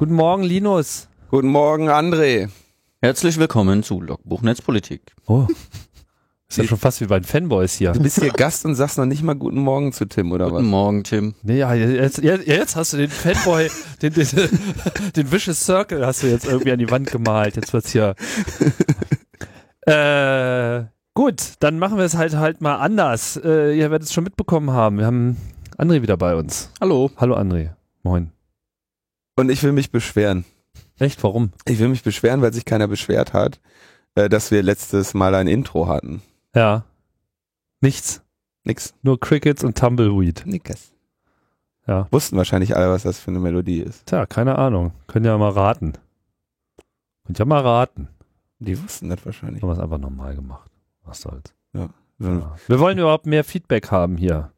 Guten Morgen, Linus. Guten Morgen, André. Herzlich willkommen zu Logbuch Netzpolitik. Oh. Ist ja schon fast wie bei den Fanboys hier. Du bist hier Gast und sagst noch nicht mal Guten Morgen zu Tim, oder Guten was? Morgen, Tim. Nee, ja, jetzt, jetzt, jetzt hast du den Fanboy, den, den, den Vicious Circle hast du jetzt irgendwie an die Wand gemalt. Jetzt wird's hier. äh, gut, dann machen wir es halt halt mal anders. Äh, ihr werdet es schon mitbekommen haben. Wir haben André wieder bei uns. Hallo. Hallo André. Moin. Und ich will mich beschweren. Echt? Warum? Ich will mich beschweren, weil sich keiner beschwert hat, äh, dass wir letztes Mal ein Intro hatten. Ja. Nichts. Nix. Nur Crickets und Tumbleweed. Nix. Ja. Wussten wahrscheinlich alle, was das für eine Melodie ist. Tja, keine Ahnung. Könnt ihr ja mal raten. Könnt ihr mal raten. Die wussten das wahrscheinlich. Haben wir es einfach normal gemacht. Was soll's. So. Ja. Wir wollen überhaupt mehr Feedback haben hier.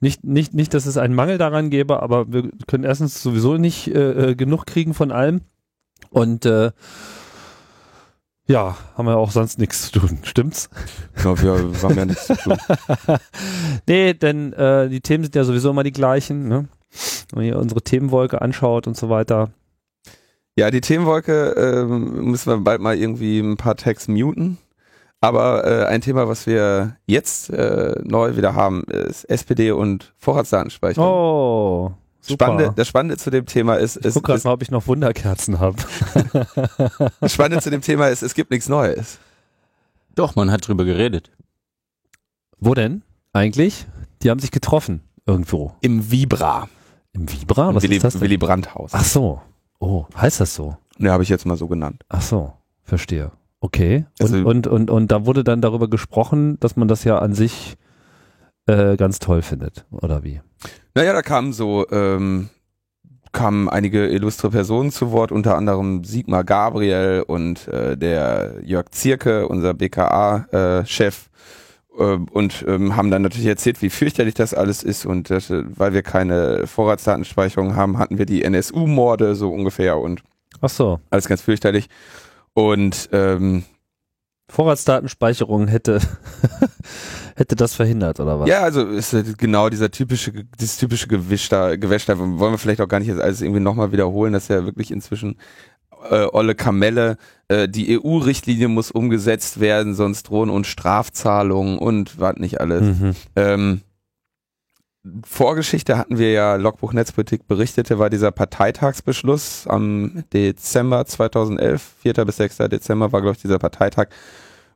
Nicht, nicht, nicht, dass es einen Mangel daran gäbe, aber wir können erstens sowieso nicht äh, äh, genug kriegen von allem. Und äh, ja, haben wir auch sonst nichts zu tun, stimmt's? Glaube, wir haben ja nichts zu tun. nee, denn äh, die Themen sind ja sowieso immer die gleichen. Ne? Wenn ihr unsere Themenwolke anschaut und so weiter. Ja, die Themenwolke ähm, müssen wir bald mal irgendwie ein paar Tags muten. Aber äh, ein Thema, was wir jetzt äh, neu wieder haben, ist SPD und Vorratsdatenspeicherung. Oh, super. Spannende, das Spannende zu dem Thema ist, ich es, guck grad es, mal, ob ich noch Wunderkerzen habe. das Spannende zu dem Thema ist, es gibt nichts Neues. Doch, man hat drüber geredet. Wo denn? Eigentlich? Die haben sich getroffen. Irgendwo. Im Vibra. Im Vibra? Was Willy, ist das denn? Willy Brandt Haus. Ach so. Oh, heißt das so? Ne, habe ich jetzt mal so genannt. Ach so. Verstehe. Okay. Und, Also- und, und, und da wurde dann darüber gesprochen, dass man das ja an sich äh, ganz toll findet, oder wie? Naja, da kamen so, ähm, kamen einige illustre Personen zu Wort, unter anderem Sigmar Gabriel und äh, der Jörg Zierke, unser BKA-Chef. Äh, und ähm, haben dann natürlich erzählt, wie fürchterlich das alles ist und dass, äh, weil wir keine Vorratsdatenspeicherung haben, hatten wir die NSU-Morde so ungefähr und Ach so. alles ganz fürchterlich. Und ähm, Vorratsdatenspeicherung hätte, hätte das verhindert, oder was? Ja, also ist äh, genau dieser typische, dieses typische Gewisch da, Gewäsch da, wollen wir vielleicht auch gar nicht jetzt alles irgendwie nochmal wiederholen, das ist ja wirklich inzwischen äh, olle Kamelle, äh, die EU-Richtlinie muss umgesetzt werden, sonst drohen uns Strafzahlungen und was nicht alles. Mhm. Ähm, Vorgeschichte hatten wir ja, Logbuch Netzpolitik berichtete, war dieser Parteitagsbeschluss am Dezember 2011, 4. bis 6. Dezember war, glaube ich, dieser Parteitag,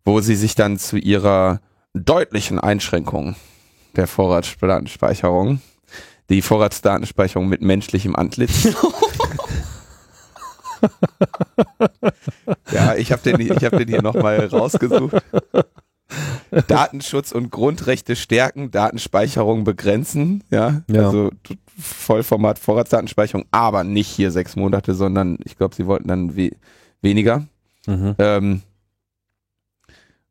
wo sie sich dann zu ihrer deutlichen Einschränkung der Vorratsdatenspeicherung, die Vorratsdatenspeicherung mit menschlichem Antlitz. ja, ich habe den, ich hab den hier nochmal rausgesucht. Datenschutz und Grundrechte stärken, Datenspeicherung begrenzen, ja, Ja. also Vollformat Vorratsdatenspeicherung, aber nicht hier sechs Monate, sondern ich glaube, sie wollten dann we weniger. Mhm. Ähm,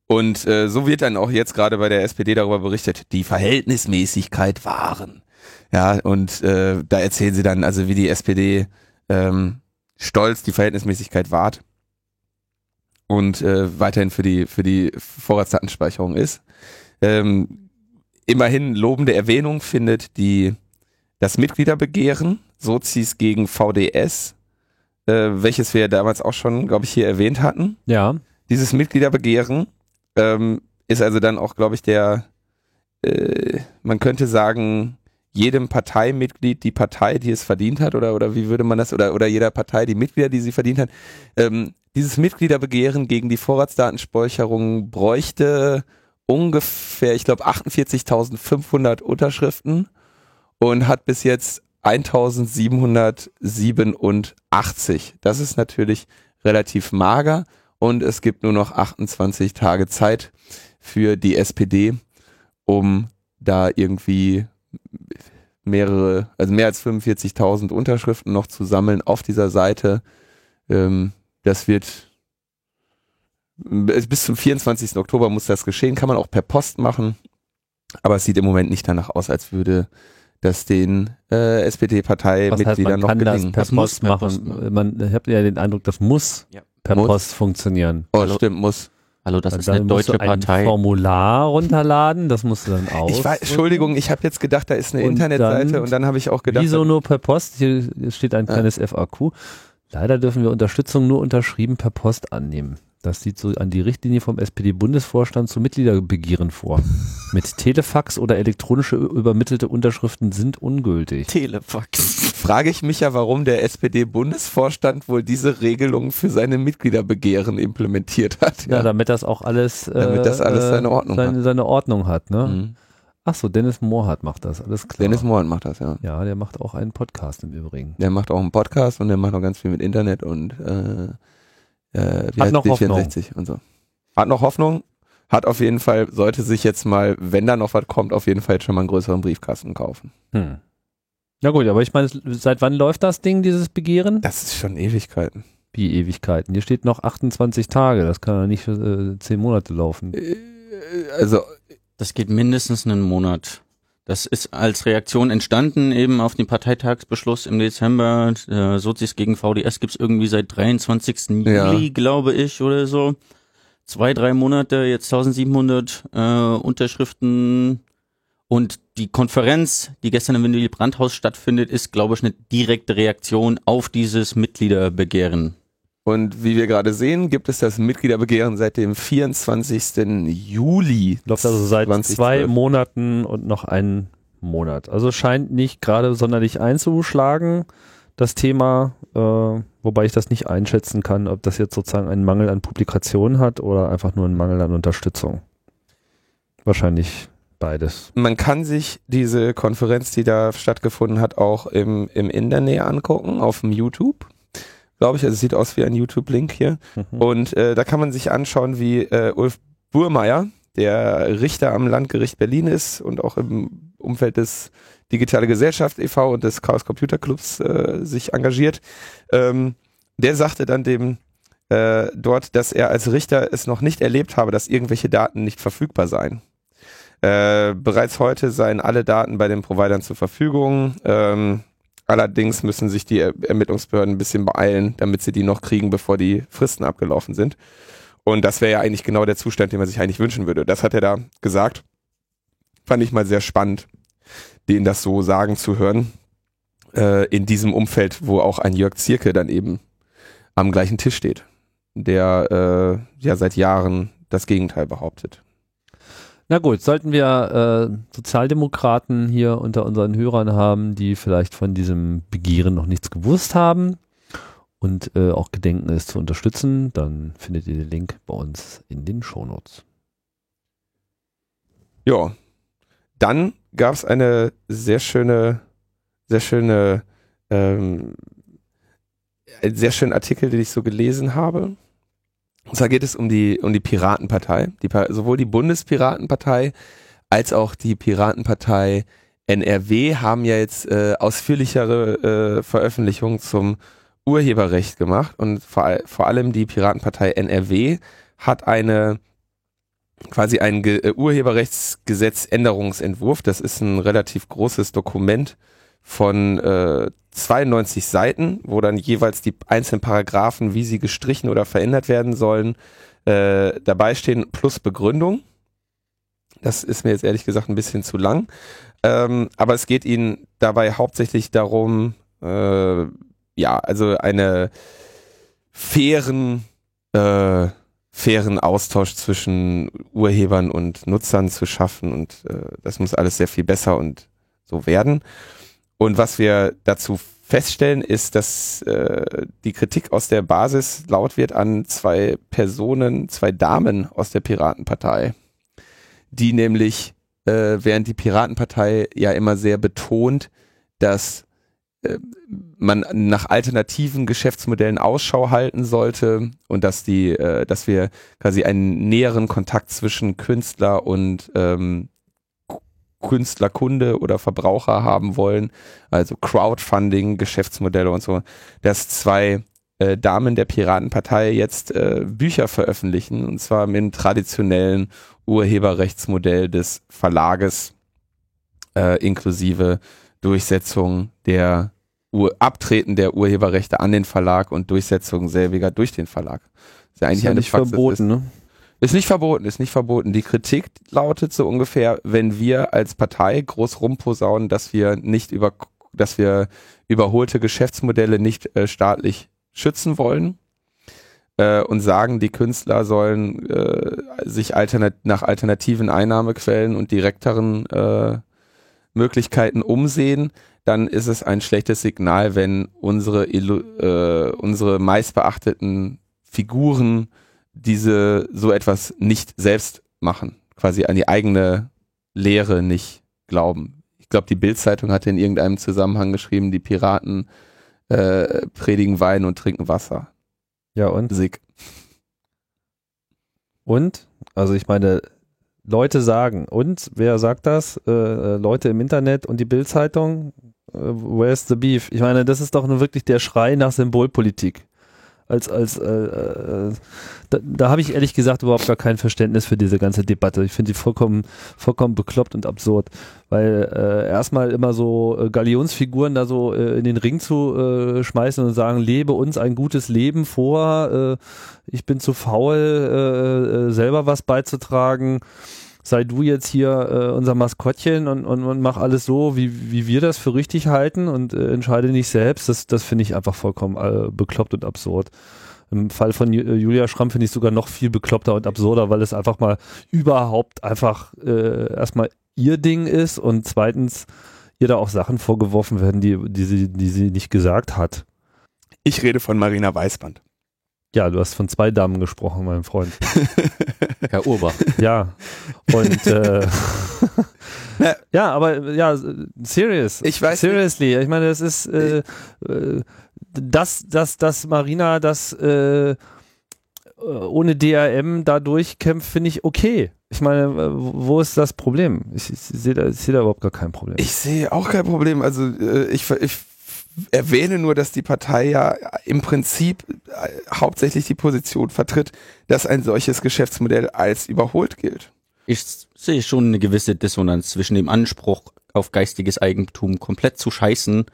und äh, so wird dann auch jetzt gerade bei der SPD darüber berichtet, die Verhältnismäßigkeit wahren. Ja, und äh, da erzählen sie dann, also wie die SPD ähm, stolz die Verhältnismäßigkeit wahrt und äh, weiterhin für die für die Vorratsdatenspeicherung ist. Ähm, immerhin lobende Erwähnung findet die das Mitgliederbegehren Sozis gegen VDS, äh, welches wir damals auch schon, glaube ich, hier erwähnt hatten. Ja. Dieses Mitgliederbegehren ähm, ist also dann auch, glaube ich, der, äh, man könnte sagen, jedem Parteimitglied die Partei, die es verdient hat, oder, oder wie würde man das, oder, oder jeder Partei die Mitglieder, die sie verdient hat. Ähm, dieses Mitgliederbegehren gegen die Vorratsdatenspeicherung bräuchte ungefähr, ich glaube, 48.500 Unterschriften und hat bis jetzt 1787. Das ist natürlich relativ mager und es gibt nur noch 28 Tage Zeit für die SPD, um da irgendwie mehrere, also mehr als 45.000 Unterschriften noch zu sammeln auf dieser Seite. Ähm, das wird bis zum 24. Oktober muss das geschehen, kann man auch per Post machen, aber es sieht im Moment nicht danach aus, als würde das den äh, SPD-Parteimitgliedern man noch kann das gelingen. per Das muss Post per machen. Post machen. Man, ich habe ja den Eindruck, das muss Ja. per Muss. Post funktionieren. oh, Hallo. stimmt, muss. Hallo, das Dann ist eine musst deutsche du ein Partei. Formular runterladen, das musst du dann. Ich war, Entschuldigung, ich habe jetzt gedacht, da ist eine Und Internetseite dann- und dann habe ich auch gedacht, Wieso nur per Post? Hier steht ein Ja. kleines FAQ. Leider dürfen wir Unterstützung nur unterschrieben per Post annehmen. Das sieht so an die Richtlinie vom SPD-Bundesvorstand zu Mitgliederbegehren vor. Mit Telefax oder elektronische übermittelte Unterschriften sind ungültig. Telefax. Frage ich mich ja, warum der SPD-Bundesvorstand wohl diese Regelung für seine Mitgliederbegehren implementiert hat. Ja, damit das auch alles, äh, Damit das alles seine Ordnung seine, hat. seine Ordnung hat. Ne? Mhm. Ach so, Dennis Mohrhardt macht das, alles klar. Dennis Mohren macht das, ja. ja, der macht auch einen Podcast im Übrigen. Der macht auch einen Podcast und der macht auch ganz viel mit Internet und äh, äh, wie Hat noch Hoffnung. D64 und so. Hat noch Hoffnung. Hat auf jeden Fall, sollte sich jetzt mal, wenn da noch was kommt, auf jeden Fall jetzt schon mal einen größeren Briefkasten kaufen. Hm. Na gut, aber ich meine, seit wann läuft das Ding, dieses Begehren? Das ist schon Ewigkeiten. Wie Ewigkeiten. Hier steht noch 28 Tage, das kann ja nicht äh, 10 Monate laufen. Äh, Also, Das geht mindestens einen Monat. Das ist als Reaktion entstanden eben auf den Parteitagsbeschluss im Dezember. Äh, Sozis gegen VDS gibt's irgendwie seit 23. Ja. Juli, glaube ich, oder so. Zwei, drei Monate, jetzt 1700 äh, Unterschriften. Und die Konferenz, die gestern im Willy Brandt-Haus stattfindet, ist, glaube ich, eine direkte Reaktion auf dieses Mitgliederbegehren. und wie wir gerade sehen, gibt es das Mitgliederbegehren seit dem 24. Juli. Läuft also seit 2012. zwei Monaten und noch einen Monat. Also scheint nicht gerade sonderlich einzuschlagen, das Thema, äh, wobei ich das nicht einschätzen kann, ob das jetzt sozusagen einen Mangel an Publikationen hat oder einfach nur einen Mangel an Unterstützung. Wahrscheinlich beides. Man kann sich diese Konferenz, die da stattgefunden hat, auch im, im Internet angucken, auf dem YouTube. Glaube ich, also es sieht aus wie ein YouTube-Link hier. Mhm. Und äh, da kann man sich anschauen, wie äh, Ulf Burmeier, der Richter am Landgericht Berlin ist und auch im Umfeld des Digitale Gesellschaft e.V. und des Chaos Computer Clubs äh, sich engagiert. Ähm, der sagte dann dem äh, dort, dass er als Richter es noch nicht erlebt habe, dass irgendwelche Daten nicht verfügbar seien. Äh, bereits heute seien alle Daten bei den Providern zur Verfügung. Ähm, allerdings müssen sich die er Ermittlungsbehörden ein bisschen beeilen, damit sie die noch kriegen, bevor die Fristen abgelaufen sind. Und das wäre ja eigentlich genau der Zustand, den man sich eigentlich wünschen würde. Das hat er da gesagt. Fand ich mal sehr spannend, den das so sagen zu hören. Äh, in diesem Umfeld, wo auch ein Jörg Zierke dann eben am gleichen Tisch steht, der äh, ja seit Jahren das Gegenteil behauptet. Na gut, sollten wir äh, Sozialdemokraten hier unter unseren Hörern haben, die vielleicht von diesem Begehren noch nichts gewusst haben und äh, auch gedenken es zu unterstützen, dann findet ihr den Link bei uns in den Shownotes. Ja, dann gab es eine sehr schöne, sehr schöne, ähm, einen sehr schönen Artikel, den ich so gelesen habe. Und zwar geht es um die, um die Piratenpartei. Die, sowohl die Bundespiratenpartei als auch die Piratenpartei NRW haben ja jetzt äh, ausführlichere äh, Veröffentlichungen zum Urheberrecht gemacht und vor, vor allem die Piratenpartei NRW hat eine quasi einen Ge äh, Urheberrechtsgesetzänderungsentwurf. Das ist ein relativ großes Dokument von äh, 92 Seiten, wo dann jeweils die einzelnen Paragraphen, wie sie gestrichen oder verändert werden sollen, äh, dabei stehen, plus Begründung. Das ist mir jetzt ehrlich gesagt ein bisschen zu lang. Ähm, aber es geht ihnen dabei hauptsächlich darum, äh, ja, also eine fairen, äh, fairen Austausch zwischen Urhebern und Nutzern zu schaffen und äh, das muss alles sehr viel besser und so werden. Und was wir dazu feststellen, ist, dass äh, die Kritik aus der Basis laut wird an zwei Personen, zwei Damen aus der Piratenpartei, die nämlich, äh, während die Piratenpartei ja immer sehr betont, dass äh, man nach alternativen Geschäftsmodellen Ausschau halten sollte und dass die, äh, dass wir quasi einen näheren Kontakt zwischen Künstler und ähm, Künstlerkunde oder Verbraucher haben wollen, also Crowdfunding, Geschäftsmodelle und so, dass zwei äh, Damen der Piratenpartei jetzt äh, Bücher veröffentlichen und zwar mit dem traditionellen Urheberrechtsmodell des Verlages äh, inklusive Durchsetzung der Ur Abtreten der Urheberrechte an den Verlag und Durchsetzung selbiger durch den Verlag. Ist ja eigentlich ist ja eine nicht Praxis, verboten, ne? Ist nicht verboten, ist nicht verboten. Die Kritik lautet so ungefähr, wenn wir als Partei groß rumposaunen, dass wir nicht über, dass wir überholte Geschäftsmodelle nicht äh, staatlich schützen wollen äh, und sagen, die Künstler sollen äh, sich alternat nach alternativen Einnahmequellen und direkteren äh, Möglichkeiten umsehen, dann ist es ein schlechtes Signal, wenn unsere, äh, unsere meistbeachteten Figuren diese so etwas nicht selbst machen, quasi an die eigene Lehre nicht glauben. Ich glaube, die Bildzeitung hatte in irgendeinem Zusammenhang geschrieben, die Piraten äh, predigen Wein und trinken Wasser. Ja, und? Sick. Und? Also ich meine, Leute sagen. Und wer sagt das? Äh, äh Leute im Internet und die Bildzeitung. Äh, where's the beef? Ich meine, das ist doch nur wirklich der Schrei nach Symbolpolitik als als äh, äh, da, da habe ich ehrlich gesagt überhaupt gar kein Verständnis für diese ganze Debatte. Ich finde die vollkommen vollkommen bekloppt und absurd, weil äh, erstmal immer so äh, Galionsfiguren da so äh, in den Ring zu äh, schmeißen und sagen, lebe uns ein gutes Leben vor, äh, ich bin zu faul äh, äh, selber was beizutragen sei du jetzt hier äh, unser Maskottchen und, und, und mach alles so, wie, wie wir das für richtig halten und äh, entscheide nicht selbst. Das, das finde ich einfach vollkommen äh, bekloppt und absurd. Im Fall von äh, Julia Schramm finde ich sogar noch viel bekloppter und absurder, weil es einfach mal überhaupt einfach äh, erstmal ihr Ding ist und zweitens ihr da auch Sachen vorgeworfen werden, die, die, sie, die sie nicht gesagt hat. Ich rede von Marina Weißband. Ja, du hast von zwei Damen gesprochen, mein Freund. Herr Urbach. Ja. Und äh, ja, aber ja, serious. Ich weiß. Seriously. Ich meine, das ist äh, äh, das, das, das Marina, das äh, ohne DRM da durchkämpft, finde ich okay. Ich meine, wo ist das Problem? Ich, ich sehe da, seh da überhaupt gar kein Problem. Ich sehe auch kein Problem. Also äh, ich, ich erwähne nur, dass die Partei ja im Prinzip äh, hauptsächlich die Position vertritt, dass ein solches Geschäftsmodell als überholt gilt. Ich sehe schon eine gewisse Dissonanz zwischen dem Anspruch auf geistiges Eigentum komplett zu scheißen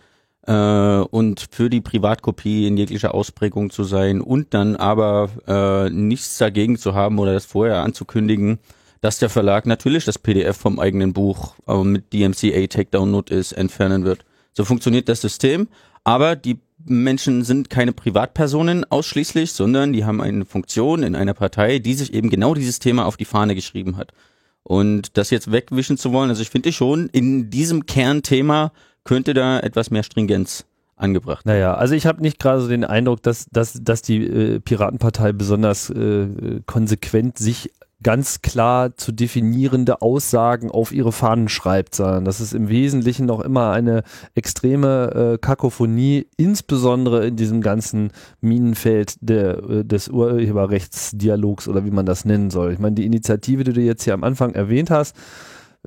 äh, und für die Privatkopie in jeglicher Ausprägung zu sein und dann aber äh, nichts dagegen zu haben oder das vorher anzukündigen, dass der Verlag natürlich das PDF vom eigenen Buch äh, mit DMCA Takedown Notice entfernen wird. So funktioniert das System. Aber die Menschen sind keine Privatpersonen ausschließlich, sondern die haben eine Funktion in einer Partei, die sich eben genau dieses Thema auf die Fahne geschrieben hat. Und das jetzt wegwischen zu wollen, also ich finde schon, in diesem Kernthema könnte da etwas mehr Stringenz angebracht. Naja, also ich habe nicht gerade so den Eindruck, dass, dass, dass die äh, Piratenpartei besonders äh, konsequent sich ganz klar zu definierende Aussagen auf ihre Fahnen schreibt, sondern das ist im Wesentlichen noch immer eine extreme äh, Kakophonie, insbesondere in diesem ganzen Minenfeld der, äh, des Urheberrechtsdialogs oder wie man das nennen soll. Ich meine, die Initiative, die du jetzt hier am Anfang erwähnt hast,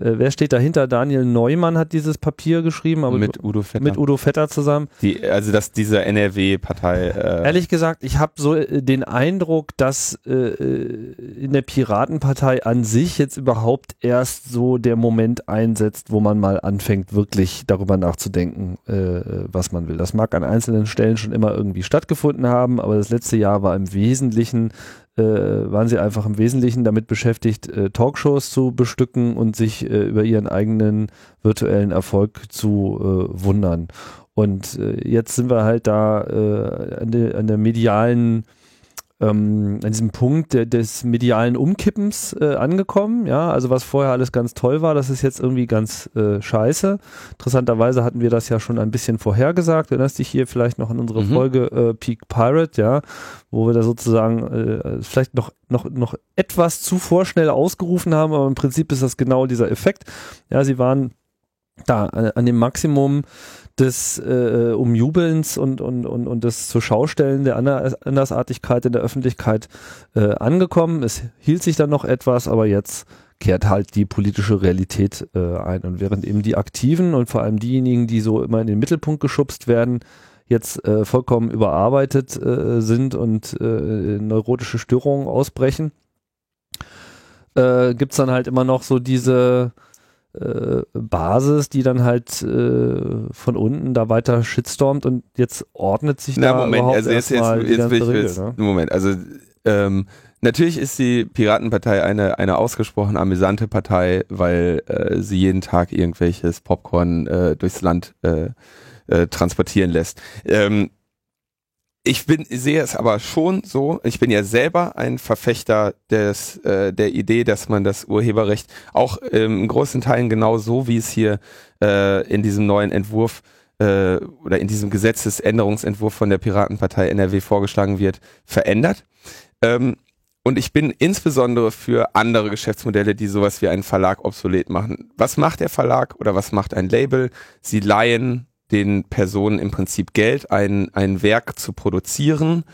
äh, wer steht dahinter? Daniel Neumann hat dieses Papier geschrieben, aber mit Udo Vetter, mit Udo Vetter zusammen. Die, also dass diese NRW-Partei. Äh Ehrlich gesagt, ich habe so äh, den Eindruck, dass äh, äh, in der Piratenpartei an sich jetzt überhaupt erst so der Moment einsetzt, wo man mal anfängt, wirklich darüber nachzudenken, äh, was man will. Das mag an einzelnen Stellen schon immer irgendwie stattgefunden haben, aber das letzte Jahr war im Wesentlichen äh, waren sie einfach im Wesentlichen damit beschäftigt, äh, Talkshows zu bestücken und sich äh, über ihren eigenen virtuellen Erfolg zu äh, wundern. Und äh, jetzt sind wir halt da äh, an, de, an der medialen ähm, an diesem Punkt de, des medialen Umkippens äh, angekommen. Ja, also was vorher alles ganz toll war, das ist jetzt irgendwie ganz äh, scheiße. Interessanterweise hatten wir das ja schon ein bisschen vorhergesagt. Erinnerst dich hier vielleicht noch an unsere mhm. Folge äh, Peak Pirate, ja, wo wir da sozusagen äh, vielleicht noch noch noch etwas zu vorschnell ausgerufen haben, aber im Prinzip ist das genau dieser Effekt. Ja, sie waren da äh, an dem Maximum des äh, Umjubelns und, und, und, und des zur Schaustellen der Andersartigkeit in der Öffentlichkeit äh, angekommen. Es hielt sich dann noch etwas, aber jetzt kehrt halt die politische Realität äh, ein. Und während eben die Aktiven und vor allem diejenigen, die so immer in den Mittelpunkt geschubst werden, jetzt äh, vollkommen überarbeitet äh, sind und äh, neurotische Störungen ausbrechen, äh, gibt's dann halt immer noch so diese äh, Basis, die dann halt äh, von unten da weiter shitstormt und jetzt ordnet sich Na, da Moment, überhaupt also jetzt, jetzt, jetzt will ich Regel, jetzt, ne? Moment, also ähm, natürlich ist die Piratenpartei eine, eine ausgesprochen amüsante Partei, weil äh, sie jeden Tag irgendwelches Popcorn äh, durchs Land äh, transportieren lässt. Ähm, ich bin sehe es aber schon so. Ich bin ja selber ein Verfechter des äh, der Idee, dass man das Urheberrecht auch ähm, in großen Teilen genau so wie es hier äh, in diesem neuen Entwurf äh, oder in diesem Gesetzesänderungsentwurf von der Piratenpartei NRW vorgeschlagen wird, verändert. Ähm, und ich bin insbesondere für andere Geschäftsmodelle, die sowas wie einen Verlag obsolet machen. Was macht der Verlag oder was macht ein Label? Sie leihen den Personen im Prinzip Geld, ein, ein Werk zu produzieren.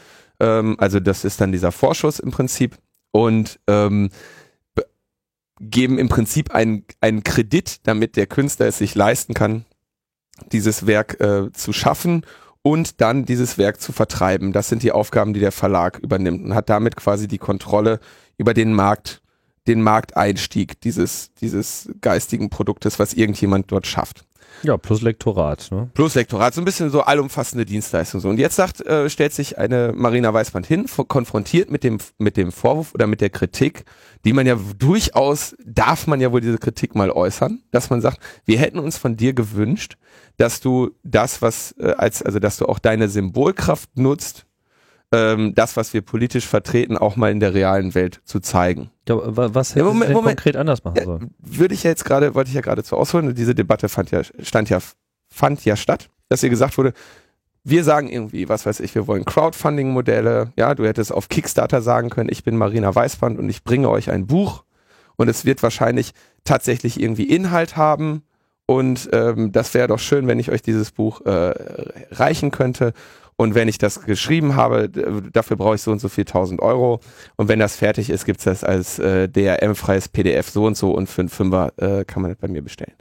Ähm, also das ist dann dieser Vorschuss im Prinzip und ähm, geben im Prinzip einen, einen Kredit, damit der Künstler es sich leisten kann, dieses Werk äh, zu schaffen und dann dieses Werk zu vertreiben. Das sind die Aufgaben, die der Verlag übernimmt und hat damit quasi die Kontrolle über den Markt, den Markteinstieg dieses, dieses geistigen Produktes, was irgendjemand dort schafft. Ja, plus Lektorat. Ne? Plus Lektorat, so ein bisschen so allumfassende Dienstleistung. So. Und jetzt sagt, äh, stellt sich eine Marina Weißband hin, konfrontiert mit dem, mit dem Vorwurf oder mit der Kritik, die man ja durchaus, darf man ja wohl diese Kritik mal äußern, dass man sagt, wir hätten uns von dir gewünscht, dass du das, was äh, als, also dass du auch deine Symbolkraft nutzt, ähm, das, was wir politisch vertreten, auch mal in der realen Welt zu zeigen. Ja, was hätte ja, Moment, Moment. konkret anders machen sollen? Ja, würde ich ja jetzt gerade, wollte ich ja gerade zu ausholen, diese Debatte fand ja, stand ja, fand ja statt, dass ihr gesagt wurde, wir sagen irgendwie, was weiß ich, wir wollen Crowdfunding-Modelle, ja, du hättest auf Kickstarter sagen können, ich bin Marina Weißband und ich bringe euch ein Buch und es wird wahrscheinlich tatsächlich irgendwie Inhalt haben und ähm, das wäre doch schön, wenn ich euch dieses Buch äh, reichen könnte und wenn ich das geschrieben habe, dafür brauche ich so und so viel tausend Euro. Und wenn das fertig ist, gibt's das als äh, DRM-freies PDF so und so und für einen Fünfer äh, kann man das bei mir bestellen.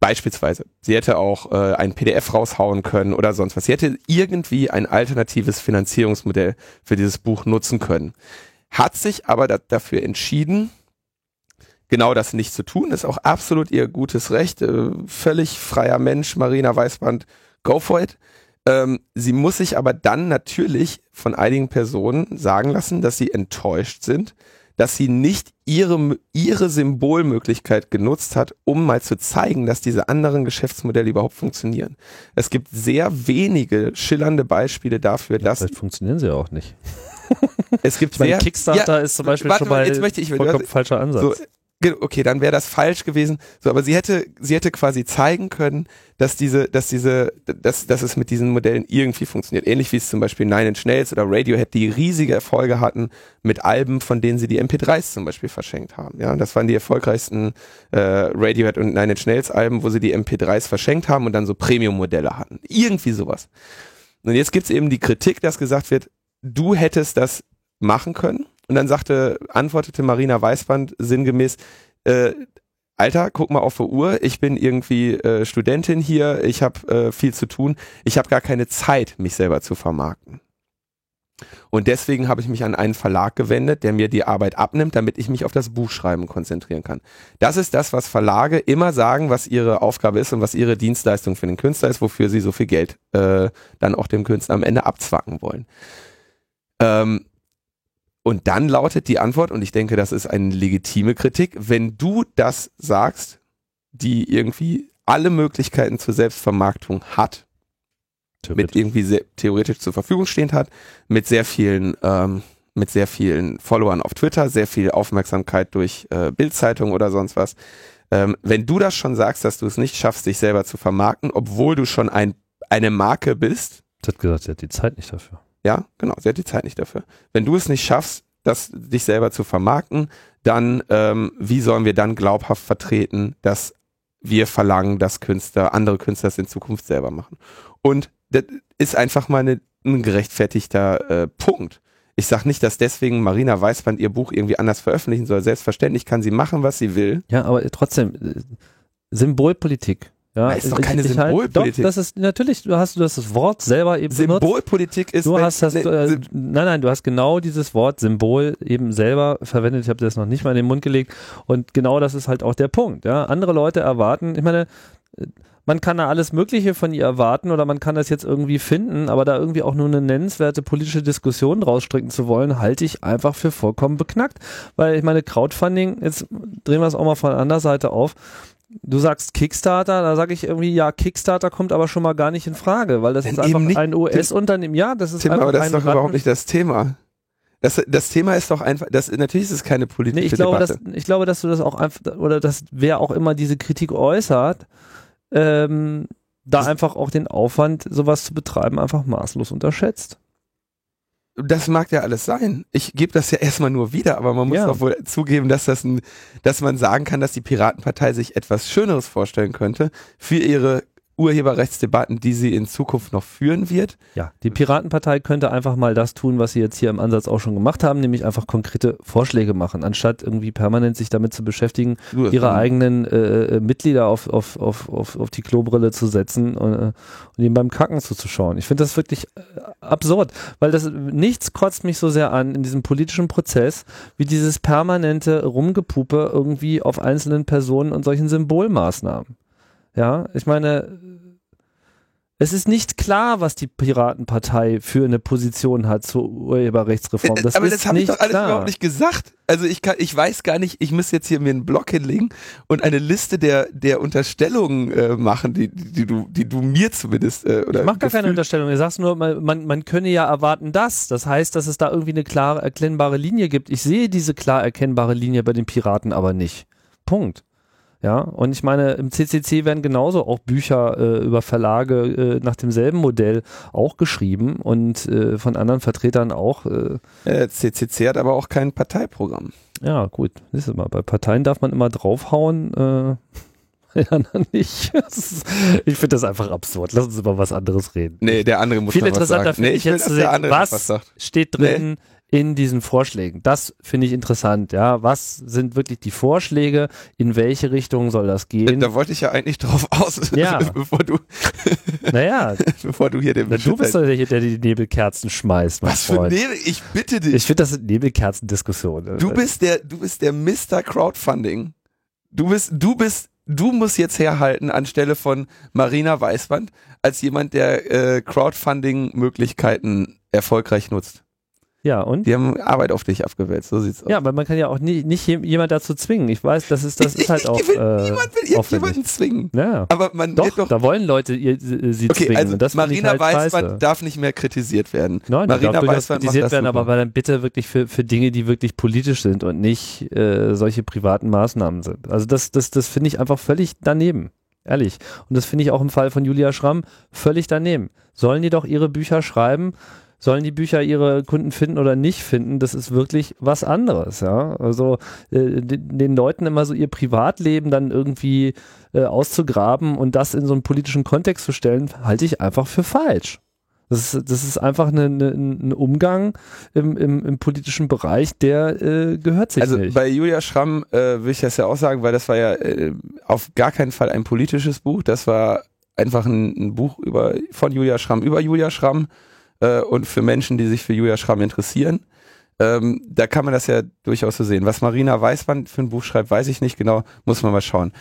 Beispielsweise. Sie hätte auch äh, ein PDF raushauen können oder sonst was. Sie hätte irgendwie ein alternatives Finanzierungsmodell für dieses Buch nutzen können. Hat sich aber da, dafür entschieden, genau das nicht zu tun. Ist auch absolut ihr gutes Recht. Äh, völlig freier Mensch, Marina Weißband, go for it. Ähm, sie muss sich aber dann natürlich von einigen Personen sagen lassen, dass sie enttäuscht sind, dass sie nicht ihre, ihre Symbolmöglichkeit genutzt hat, um mal zu zeigen, dass diese anderen Geschäftsmodelle überhaupt funktionieren. Es gibt sehr wenige schillernde Beispiele dafür, dass. Vielleicht funktionieren sie auch nicht. Es gibt sehr, Kickstarter ja, ist zum Beispiel schon mal jetzt möchte ich, vollkommen falscher Ansatz. So, okay, dann wäre das falsch gewesen. So, aber sie hätte, sie hätte quasi zeigen können, dass diese, dass diese, dass, dass es mit diesen Modellen irgendwie funktioniert. Ähnlich wie es zum Beispiel Nine Inch Nails oder Radiohead, die riesige Erfolge hatten mit Alben, von denen sie die MP3s zum Beispiel verschenkt haben. Ja, das waren die erfolgreichsten äh, Radiohead und Nine Inch Nails Alben, wo sie die MP3s verschenkt haben und dann so Premium-Modelle hatten. Irgendwie sowas. Und jetzt gibt's eben die Kritik, dass gesagt wird, du hättest das machen können und dann sagte, antwortete Marina Weißband sinngemäß, äh, Alter, guck mal auf die Uhr, ich bin irgendwie äh, Studentin hier, ich habe äh, viel zu tun, ich habe gar keine Zeit, mich selber zu vermarkten. Und deswegen habe ich mich an einen Verlag gewendet, der mir die Arbeit abnimmt, damit ich mich auf das Buchschreiben konzentrieren kann. Das ist das, was Verlage immer sagen, was ihre Aufgabe ist und was ihre Dienstleistung für den Künstler ist, wofür sie so viel Geld äh, dann auch dem Künstler am Ende abzwacken wollen. Ähm, und dann lautet die Antwort, und ich denke, das ist eine legitime Kritik, wenn du das sagst, die irgendwie alle Möglichkeiten zur Selbstvermarktung hat, mit irgendwie sehr, theoretisch zur Verfügung stehend hat, mit sehr vielen, ähm, mit sehr vielen Followern auf Twitter, sehr viel Aufmerksamkeit durch äh, Bildzeitungen oder sonst was. Ähm, wenn du das schon sagst, dass du es nicht schaffst, dich selber zu vermarkten, obwohl du schon ein, eine Marke bist. Sie hat gesagt, sie hat die Zeit nicht dafür. Ja, genau, sie hat die Zeit nicht dafür. Wenn du es nicht schaffst, das dich selber zu vermarkten, dann ähm, wie sollen wir dann glaubhaft vertreten, dass wir verlangen, dass Künstler, andere Künstler es in Zukunft selber machen. Und das ist einfach mal eine, ein gerechtfertigter äh, Punkt. Ich sage nicht, dass deswegen Marina Weißband ihr Buch irgendwie anders veröffentlichen soll. Selbstverständlich kann sie machen, was sie will. Ja, aber trotzdem, äh, Symbolpolitik. Ja, das ist doch keine ich, ich Symbolpolitik. Halt, doch, das ist natürlich, du hast du hast das Wort selber eben Symbolpolitik ist du hast das ne, äh, nein nein, du hast genau dieses Wort Symbol eben selber verwendet. Ich habe das noch nicht mal in den Mund gelegt und genau das ist halt auch der Punkt, ja? Andere Leute erwarten, ich meine, man kann da alles Mögliche von ihr erwarten oder man kann das jetzt irgendwie finden, aber da irgendwie auch nur eine nennenswerte politische Diskussion draus stricken zu wollen, halte ich einfach für vollkommen beknackt. Weil ich meine, Crowdfunding, jetzt drehen wir es auch mal von der anderen Seite auf, du sagst Kickstarter, da sage ich irgendwie, ja, Kickstarter kommt aber schon mal gar nicht in Frage, weil das Denn ist einfach ein US-Unternehmen. Ja, das ist Tim, einfach aber das ist doch Ratten- überhaupt nicht das Thema. Das, das Thema ist doch einfach, das, natürlich ist es keine politische Nee, ich glaube, dass, Debatte. ich glaube, dass du das auch einfach, oder dass wer auch immer diese Kritik äußert, ähm, da Das- einfach auch den Aufwand, sowas zu betreiben, einfach maßlos unterschätzt. Das mag ja alles sein. Ich gebe das ja erstmal nur wieder, aber man muss Ja. doch wohl zugeben, dass das ein, dass man sagen kann, dass die Piratenpartei sich etwas Schöneres vorstellen könnte für ihre Urheberrechtsdebatten, die sie in Zukunft noch führen wird. Ja, die Piratenpartei könnte einfach mal das tun, was sie jetzt hier im Ansatz auch schon gemacht haben, nämlich einfach konkrete Vorschläge machen, anstatt irgendwie permanent sich damit zu beschäftigen, Du, ihre eigenen äh, äh, Mitglieder auf, auf, auf, auf, auf die Klobrille zu setzen und, äh, und ihnen beim Kacken zuzuschauen. Ich finde das wirklich äh, absurd, weil das nichts kotzt mich so sehr an in diesem politischen Prozess, wie dieses permanente Rumgepupe irgendwie auf einzelnen Personen und solchen Symbolmaßnahmen. Ja, ich meine, es ist nicht klar, was die Piratenpartei für eine Position hat zur Urheberrechtsreform. Das aber ist das habe ich nicht doch alles klar. überhaupt nicht gesagt. Also ich kann, ich weiß gar nicht, ich muss jetzt hier mir einen Block hinlegen und eine Liste der, der Unterstellungen äh, machen, die, die, du, die du mir zumindest äh, oder Ich mach gar keine Unterstellung. Ich sag's nur, man, man, man könne ja erwarten, dass. Das heißt, dass es da irgendwie eine klar erkennbare Linie gibt. Ich sehe diese klar erkennbare Linie bei den Piraten aber nicht. Punkt. Ja, und ich meine, im CCC werden genauso auch Bücher äh, über Verlage äh, nach demselben Modell auch geschrieben und äh, von anderen Vertretern auch. Äh, Äh, CCC hat aber auch kein Parteiprogramm. ja, gut, siehst du mal, bei Parteien darf man immer draufhauen, äh, ja, dann nicht. Ist, ich finde das einfach absurd. Lass uns über was anderes reden. Nee, der andere muss Viel interessanter finde Nee, ich will, jetzt zu sehen, was- was steht drin in diesen Vorschlägen. Das finde ich interessant, ja. Was sind wirklich die Vorschläge? In welche Richtung soll das gehen? Da wollte ich ja eigentlich drauf aus, Ja. bevor du, naja, bevor du hier den na, du bist doch der, der die Nebelkerzen schmeißt, mein Was für Freund. Nebel? Ich bitte dich. ich finde, das sind Nebelkerzendiskussionen. Du bist der, du bist der Mr. Crowdfunding. Du bist, du bist, du musst jetzt herhalten anstelle von Marina Weißband als jemand, der äh, Crowdfunding-Möglichkeiten erfolgreich nutzt. Ja, und? Die haben Arbeit auf dich abgewälzt, so sieht's aus. Ja, weil man kann ja auch nicht jem- jemand dazu zwingen. Ich weiß, das ist, das ist halt auch ich will, äh, niemand will irgendjemanden zwingen. Ja, Aber man doch, doch. da wollen Leute ihr, sie Okay, zwingen. also das Marina halt scheiße. darf nicht mehr kritisiert werden. Nein, Marina darf macht kritisiert werden, super. aber dann bitte wirklich für, für Dinge, die wirklich politisch sind und nicht äh, solche privaten Maßnahmen sind. Also das, das, das finde ich einfach völlig daneben. Ehrlich. Und das finde ich auch im Fall von Julia Schramm völlig daneben. Sollen die doch ihre Bücher schreiben? Sollen die Bücher ihre Kunden finden oder nicht finden? Das ist wirklich was anderes, ja. Also äh, den, den Leuten immer so ihr Privatleben dann irgendwie äh, auszugraben und das in so einen politischen Kontext zu stellen, halte ich einfach für falsch. Das ist, das ist einfach eine, eine, ein Umgang im, im, im politischen Bereich, der äh, gehört sich Also nicht. bei Julia Schramm äh, will ich das ja auch sagen, weil das war ja äh, auf gar keinen Fall ein politisches Buch. Das war einfach ein, ein Buch über von Julia Schramm über Julia Schramm äh, und für Menschen, die sich für Julia Schramm interessieren. Ähm, da kann man das ja durchaus so sehen. Was Marina Weißband für ein Buch schreibt, weiß ich nicht genau, muss man mal schauen.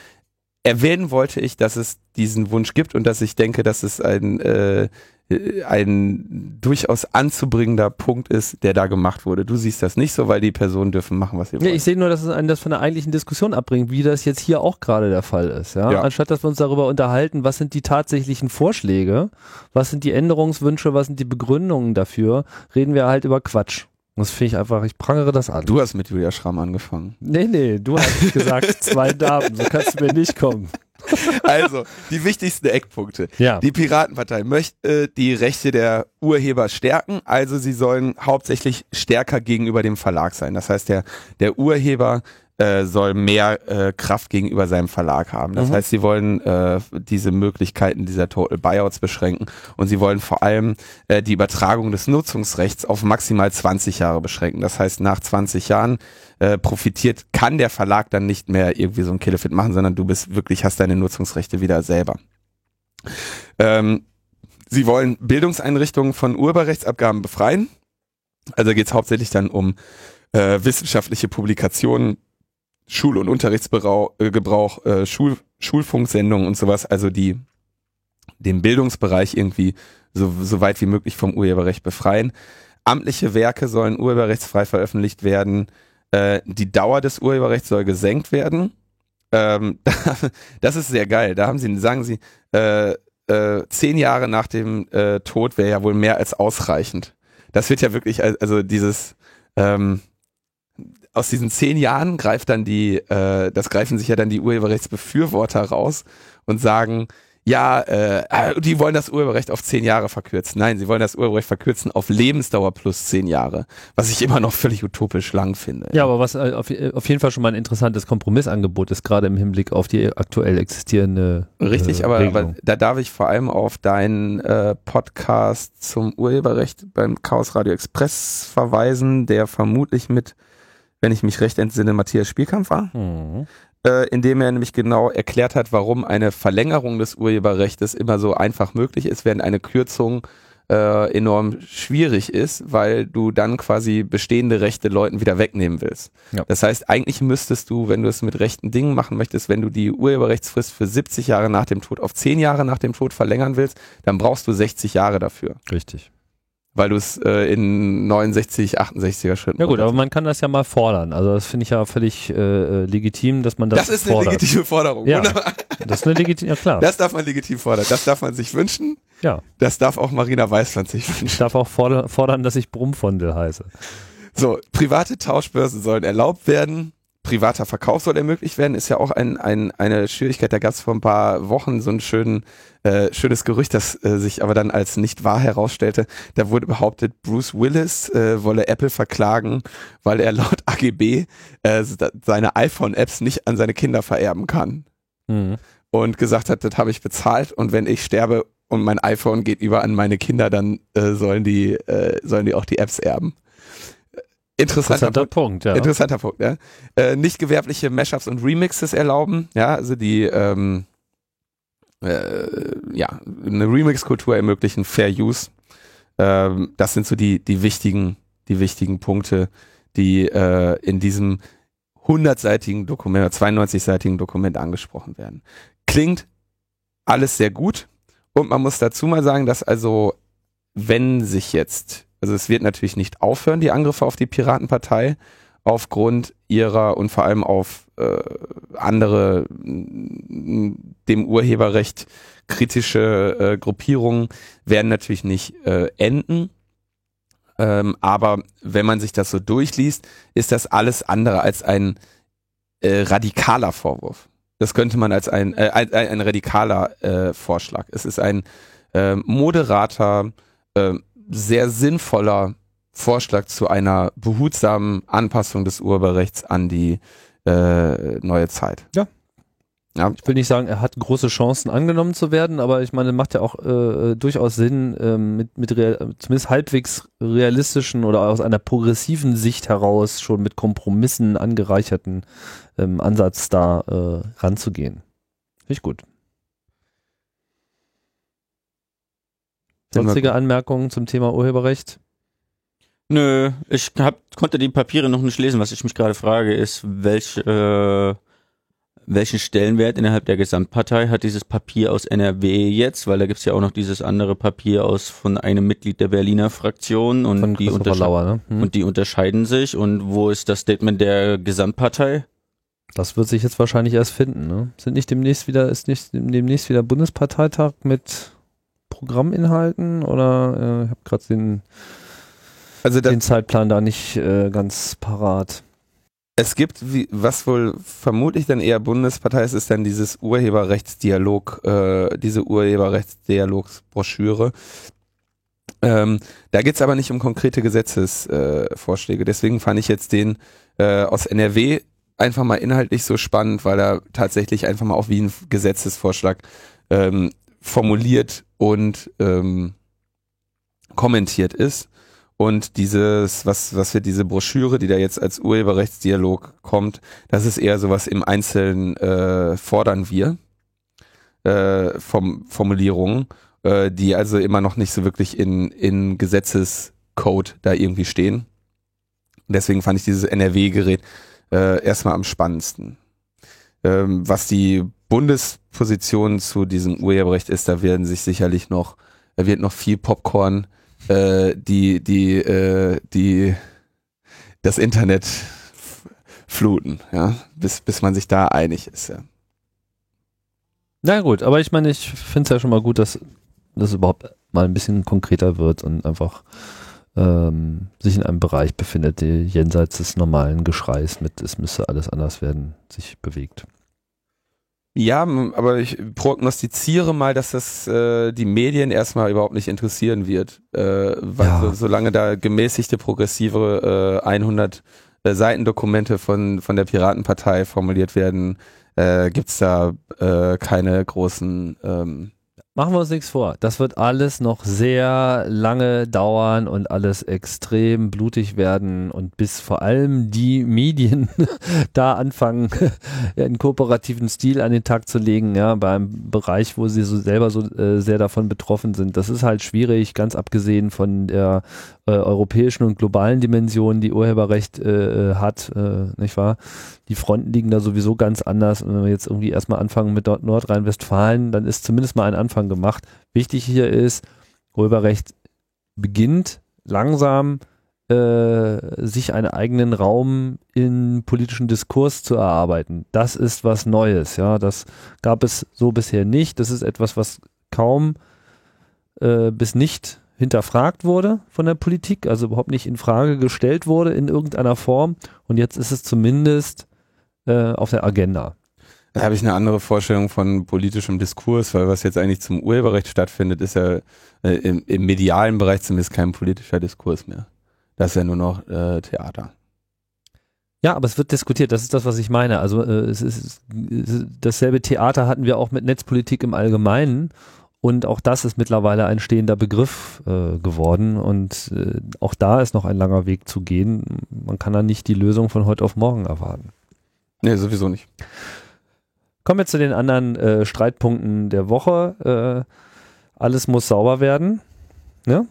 Erwähnen wollte ich, dass es diesen Wunsch gibt und dass ich denke, dass es ein, äh, ein durchaus anzubringender Punkt ist, der da gemacht wurde. Du siehst das nicht so, weil die Personen dürfen machen, was sie Ja, wollen. ich sehe nur, dass es einen das von der eigentlichen Diskussion abbringt, wie das jetzt hier auch gerade der Fall ist. Ja? Ja. Anstatt dass wir uns darüber unterhalten, was sind die tatsächlichen Vorschläge, was sind die Änderungswünsche, was sind die Begründungen dafür, reden wir halt über Quatsch. Das finde ich einfach, ich prangere das an. Du hast mit Julia Schramm angefangen. nee, nee, du hast gesagt, zwei Damen, so kannst du mir nicht kommen. Also, die wichtigsten Eckpunkte. Ja. Die Piratenpartei möchte äh, die Rechte der Urheber stärken, also sie sollen hauptsächlich stärker gegenüber dem Verlag sein. Das heißt, der, der Urheber äh, soll mehr äh, Kraft gegenüber seinem Verlag haben. Das Mhm. heißt, sie wollen äh, diese Möglichkeiten dieser Total Buyouts beschränken und sie wollen vor allem äh, die Übertragung des Nutzungsrechts auf maximal 20 Jahre beschränken. Das heißt, nach 20 Jahren äh, profitiert, kann der Verlag dann nicht mehr irgendwie so ein Killefit machen, sondern du bist wirklich, hast deine Nutzungsrechte wieder selber. Ähm, sie wollen Bildungseinrichtungen von Urheberrechtsabgaben befreien. Also geht es hauptsächlich dann um äh, wissenschaftliche Publikationen, Schul- und Unterrichtsgebrauch, äh, äh, Schul Schulfunksendungen und sowas, also die den Bildungsbereich irgendwie so, so weit wie möglich vom Urheberrecht befreien. Amtliche Werke sollen urheberrechtsfrei veröffentlicht werden. Äh, die Dauer des Urheberrechts soll gesenkt werden. ähm, das ist sehr geil. Da haben sie, sagen sie, äh, äh, zehn Jahre nach dem äh, Tod wäre ja wohl mehr als ausreichend. Das wird ja wirklich, also dieses, ähm, aus diesen zehn Jahren greift dann die, äh, das greifen sich ja dann die Urheberrechtsbefürworter raus und sagen, ja, äh, äh, die wollen das Urheberrecht auf zehn Jahre verkürzen. Nein, sie wollen das Urheberrecht verkürzen auf Lebensdauer plus zehn Jahre, was ich immer noch völlig utopisch lang finde. Ja, aber was äh, auf, äh, auf, jeden Fall schon mal ein interessantes Kompromissangebot ist, gerade im Hinblick auf die aktuell existierende. Richtig, äh, aber, aber, da darf ich vor allem auf deinen äh, Podcast zum Urheberrecht beim Chaos Radio Express verweisen, der vermutlich mit wenn ich mich recht entsinne, Matthias Spielkampf war. Mhm äh, indem er nämlich genau erklärt hat, warum eine Verlängerung des Urheberrechts immer so einfach möglich ist, während eine Kürzung äh, enorm schwierig ist, weil du dann quasi bestehende Rechte Leuten wieder wegnehmen willst. Ja. Das heißt, eigentlich müsstest du, wenn du es mit rechten Dingen machen möchtest, wenn du die Urheberrechtsfrist für 70 Jahre nach dem Tod auf 10 Jahre nach dem Tod verlängern willst, dann brauchst du 60 Jahre dafür. Richtig weil du es äh, in 69, 68er Schritten. Ja gut, aber man kann das ja mal fordern. Also das finde ich ja völlig äh, äh, legitim, dass man das Das ist fordert. eine legitime Forderung. Ja, das ist eine legitime, ja klar. Das darf man legitim fordern. Das darf man sich wünschen. Ja. Das darf auch Marina Weißland sich wünschen. Ich darf auch fordern, dass ich Brummfondel heiße. So, private Tauschbörsen sollen erlaubt werden privater Verkauf soll ermöglicht werden, ist ja auch ein, ein, eine Schwierigkeit. Da gab es vor ein paar Wochen so ein schön, äh, schönes Gerücht, das äh, sich aber dann als nicht wahr herausstellte. Da wurde behauptet, Bruce Willis äh, wolle Apple verklagen, weil er laut AGB äh, seine iPhone-Apps nicht an seine Kinder vererben kann. Mhm. Und gesagt hat, das habe ich bezahlt und wenn ich sterbe und mein iPhone geht über an meine Kinder, dann äh, sollen die äh, sollen die auch die Apps erben. Interessanter, interessanter Punkt, ja. Interessanter Punkt, ja. Äh, nicht gewerbliche Mashups und Remixes erlauben, ja, also die ähm, äh, ja, eine Remix-Kultur ermöglichen, Fair Use. Ähm, das sind so die, die wichtigen, die wichtigen Punkte, die äh, in diesem 100-seitigen Dokument, 92-seitigen Dokument angesprochen werden. Klingt alles sehr gut und man muss dazu mal sagen, dass also, wenn sich jetzt also es wird natürlich nicht aufhören, die Angriffe auf die Piratenpartei, aufgrund ihrer und vor allem auf äh, andere dem Urheberrecht kritische äh, Gruppierungen werden natürlich nicht äh, enden. Ähm, aber wenn man sich das so durchliest, ist das alles andere als ein äh, radikaler Vorwurf. Das könnte man als ein, äh, ein, ein radikaler äh, Vorschlag. Es ist ein äh, moderater, äh, sehr sinnvoller Vorschlag zu einer behutsamen Anpassung des Urheberrechts an die äh, neue Zeit. Ja. ja. Ich will nicht sagen, er hat große Chancen angenommen zu werden, aber ich meine, macht ja auch äh, durchaus Sinn, äh, mit, mit zumindest halbwegs realistischen oder aus einer progressiven Sicht heraus schon mit Kompromissen angereicherten ähm, Ansatz da äh, ranzugehen. Finde ich gut. Sonstige Anmerkungen zum Thema Urheberrecht? Nö, ich hab, konnte die Papiere noch nicht lesen. Was ich mich gerade frage, ist, welch, äh, welchen Stellenwert innerhalb der Gesamtpartei hat dieses Papier aus NRW jetzt? Weil da gibt's ja auch noch dieses andere Papier aus von einem Mitglied der Berliner Fraktion und, die, Lauer, ne? hm. und die unterscheiden sich. Und wo ist das Statement der Gesamtpartei? Das wird sich jetzt wahrscheinlich erst finden. Ne? Sind nicht demnächst wieder ist nicht demnächst wieder Bundesparteitag mit Programminhalten oder äh, ich habe gerade den, also den Zeitplan da nicht äh, ganz parat. Es gibt, wie, was wohl vermutlich dann eher Bundespartei ist, ist dann dieses Urheberrechtsdialog, äh, diese Urheberrechtsdialogsbroschüre. Ähm, da geht's aber nicht um konkrete Gesetzesvorschläge. Äh, Deswegen fand ich jetzt den äh, aus NRW einfach mal inhaltlich so spannend, weil er tatsächlich einfach mal auch wie ein Gesetzesvorschlag ähm, formuliert und ähm, kommentiert ist. Und dieses, was, was wird diese Broschüre, die da jetzt als Urheberrechtsdialog kommt, das ist eher sowas im Einzelnen äh, fordern wir äh, vom Formulierungen, äh, die also immer noch nicht so wirklich in, in Gesetzescode da irgendwie stehen. deswegen fand ich dieses NRW-Gerät äh, erstmal am spannendsten. Ähm, was die Bundesposition zu diesem Urheberrecht ist, da werden sich sicherlich noch, da wird noch viel Popcorn, äh, die, die, äh, die, das Internet fluten, ja, bis, bis man sich da einig ist, ja. Na gut, aber ich meine, ich finde es ja schon mal gut, dass das überhaupt mal ein bisschen konkreter wird und einfach ähm, sich in einem Bereich befindet, der jenseits des normalen Geschreis mit, es müsse alles anders werden, sich bewegt. Ja, aber ich prognostiziere mal, dass das äh, die Medien erstmal überhaupt nicht interessieren wird, äh, weil Ja. so, solange da gemäßigte, progressive äh, 100 äh, Seitendokumente von, von der Piratenpartei formuliert werden, äh, gibt's da äh, keine großen ähm, Machen wir uns nichts vor. Das wird alles noch sehr lange dauern und alles extrem blutig werden und bis vor allem die Medien da anfangen, einen kooperativen Stil an den Tag zu legen, ja, beim Bereich, wo sie so selber so äh, sehr davon betroffen sind. Das ist halt schwierig, ganz abgesehen von der äh, europäischen und globalen Dimension, die Urheberrecht äh, äh, hat, äh, nicht wahr? Die Fronten liegen da sowieso ganz anders. Und wenn wir jetzt irgendwie erstmal anfangen mit Nord- Nordrhein-Westfalen, dann ist zumindest mal ein Anfang gemacht. Wichtig hier ist, Urheberrecht beginnt langsam äh, sich einen eigenen Raum in politischen Diskurs zu erarbeiten. Das ist was Neues, ja. Das gab es so bisher nicht. Das ist etwas, was kaum äh, bis nicht hinterfragt wurde von der Politik, also überhaupt nicht in Frage gestellt wurde in irgendeiner Form. Und jetzt ist es zumindest äh, auf der Agenda. Da habe ich eine andere Vorstellung von politischem Diskurs, weil was jetzt eigentlich zum Urheberrecht stattfindet, ist ja äh, im, im medialen Bereich zumindest kein politischer Diskurs mehr. Das ist ja nur noch äh, Theater. Ja, aber es wird diskutiert, das ist das, was ich meine. Also äh, es ist, es ist dasselbe Theater hatten wir auch mit Netzpolitik im Allgemeinen und auch das ist mittlerweile ein stehender Begriff äh, geworden und äh, auch da ist noch ein langer Weg zu gehen. Man kann da nicht die Lösung von heute auf morgen erwarten. Nee, sowieso nicht. Kommen wir zu den anderen äh, Streitpunkten der Woche. Äh, alles muss sauber werden. Ne?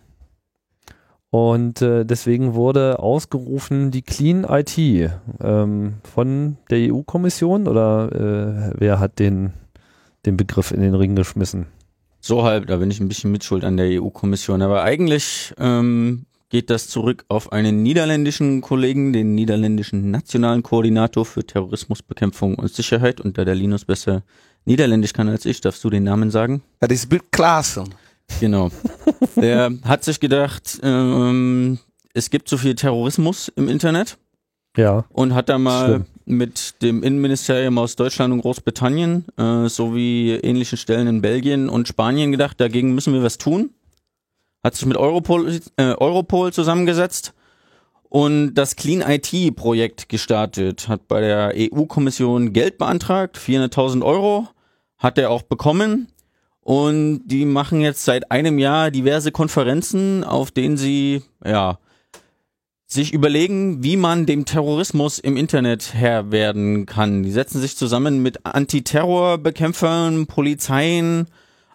Und äh, deswegen wurde ausgerufen die Clean IT ähm, von der EU-Kommission oder äh, wer hat den, den Begriff in den Ring geschmissen? So halb, da bin ich ein bisschen mitschuld an der EU-Kommission. Aber eigentlich ähm, geht das zurück auf einen niederländischen Kollegen, den niederländischen nationalen Koordinator für Terrorismusbekämpfung und Sicherheit. Und da der Linus besser Niederländisch kann als ich, darfst du den Namen sagen? Das ist Bill Klaassen. Genau. Der hat sich gedacht, ähm, es gibt so viel Terrorismus im Internet Ja. und hat da mal Schlimm. mit dem Innenministerium aus Deutschland und Großbritannien äh, sowie ähnlichen Stellen in Belgien und Spanien gedacht, dagegen müssen wir was tun. Hat sich mit Europol, äh, Europol zusammengesetzt und das Clean IT Projekt gestartet, hat bei der EU-Kommission Geld beantragt, 400.000 Euro, hat er auch bekommen. Und die machen jetzt seit einem Jahr diverse Konferenzen, auf denen sie, ja, sich überlegen, wie man dem Terrorismus im Internet Herr werden kann. Die setzen sich zusammen mit Antiterrorbekämpfern, Polizeien,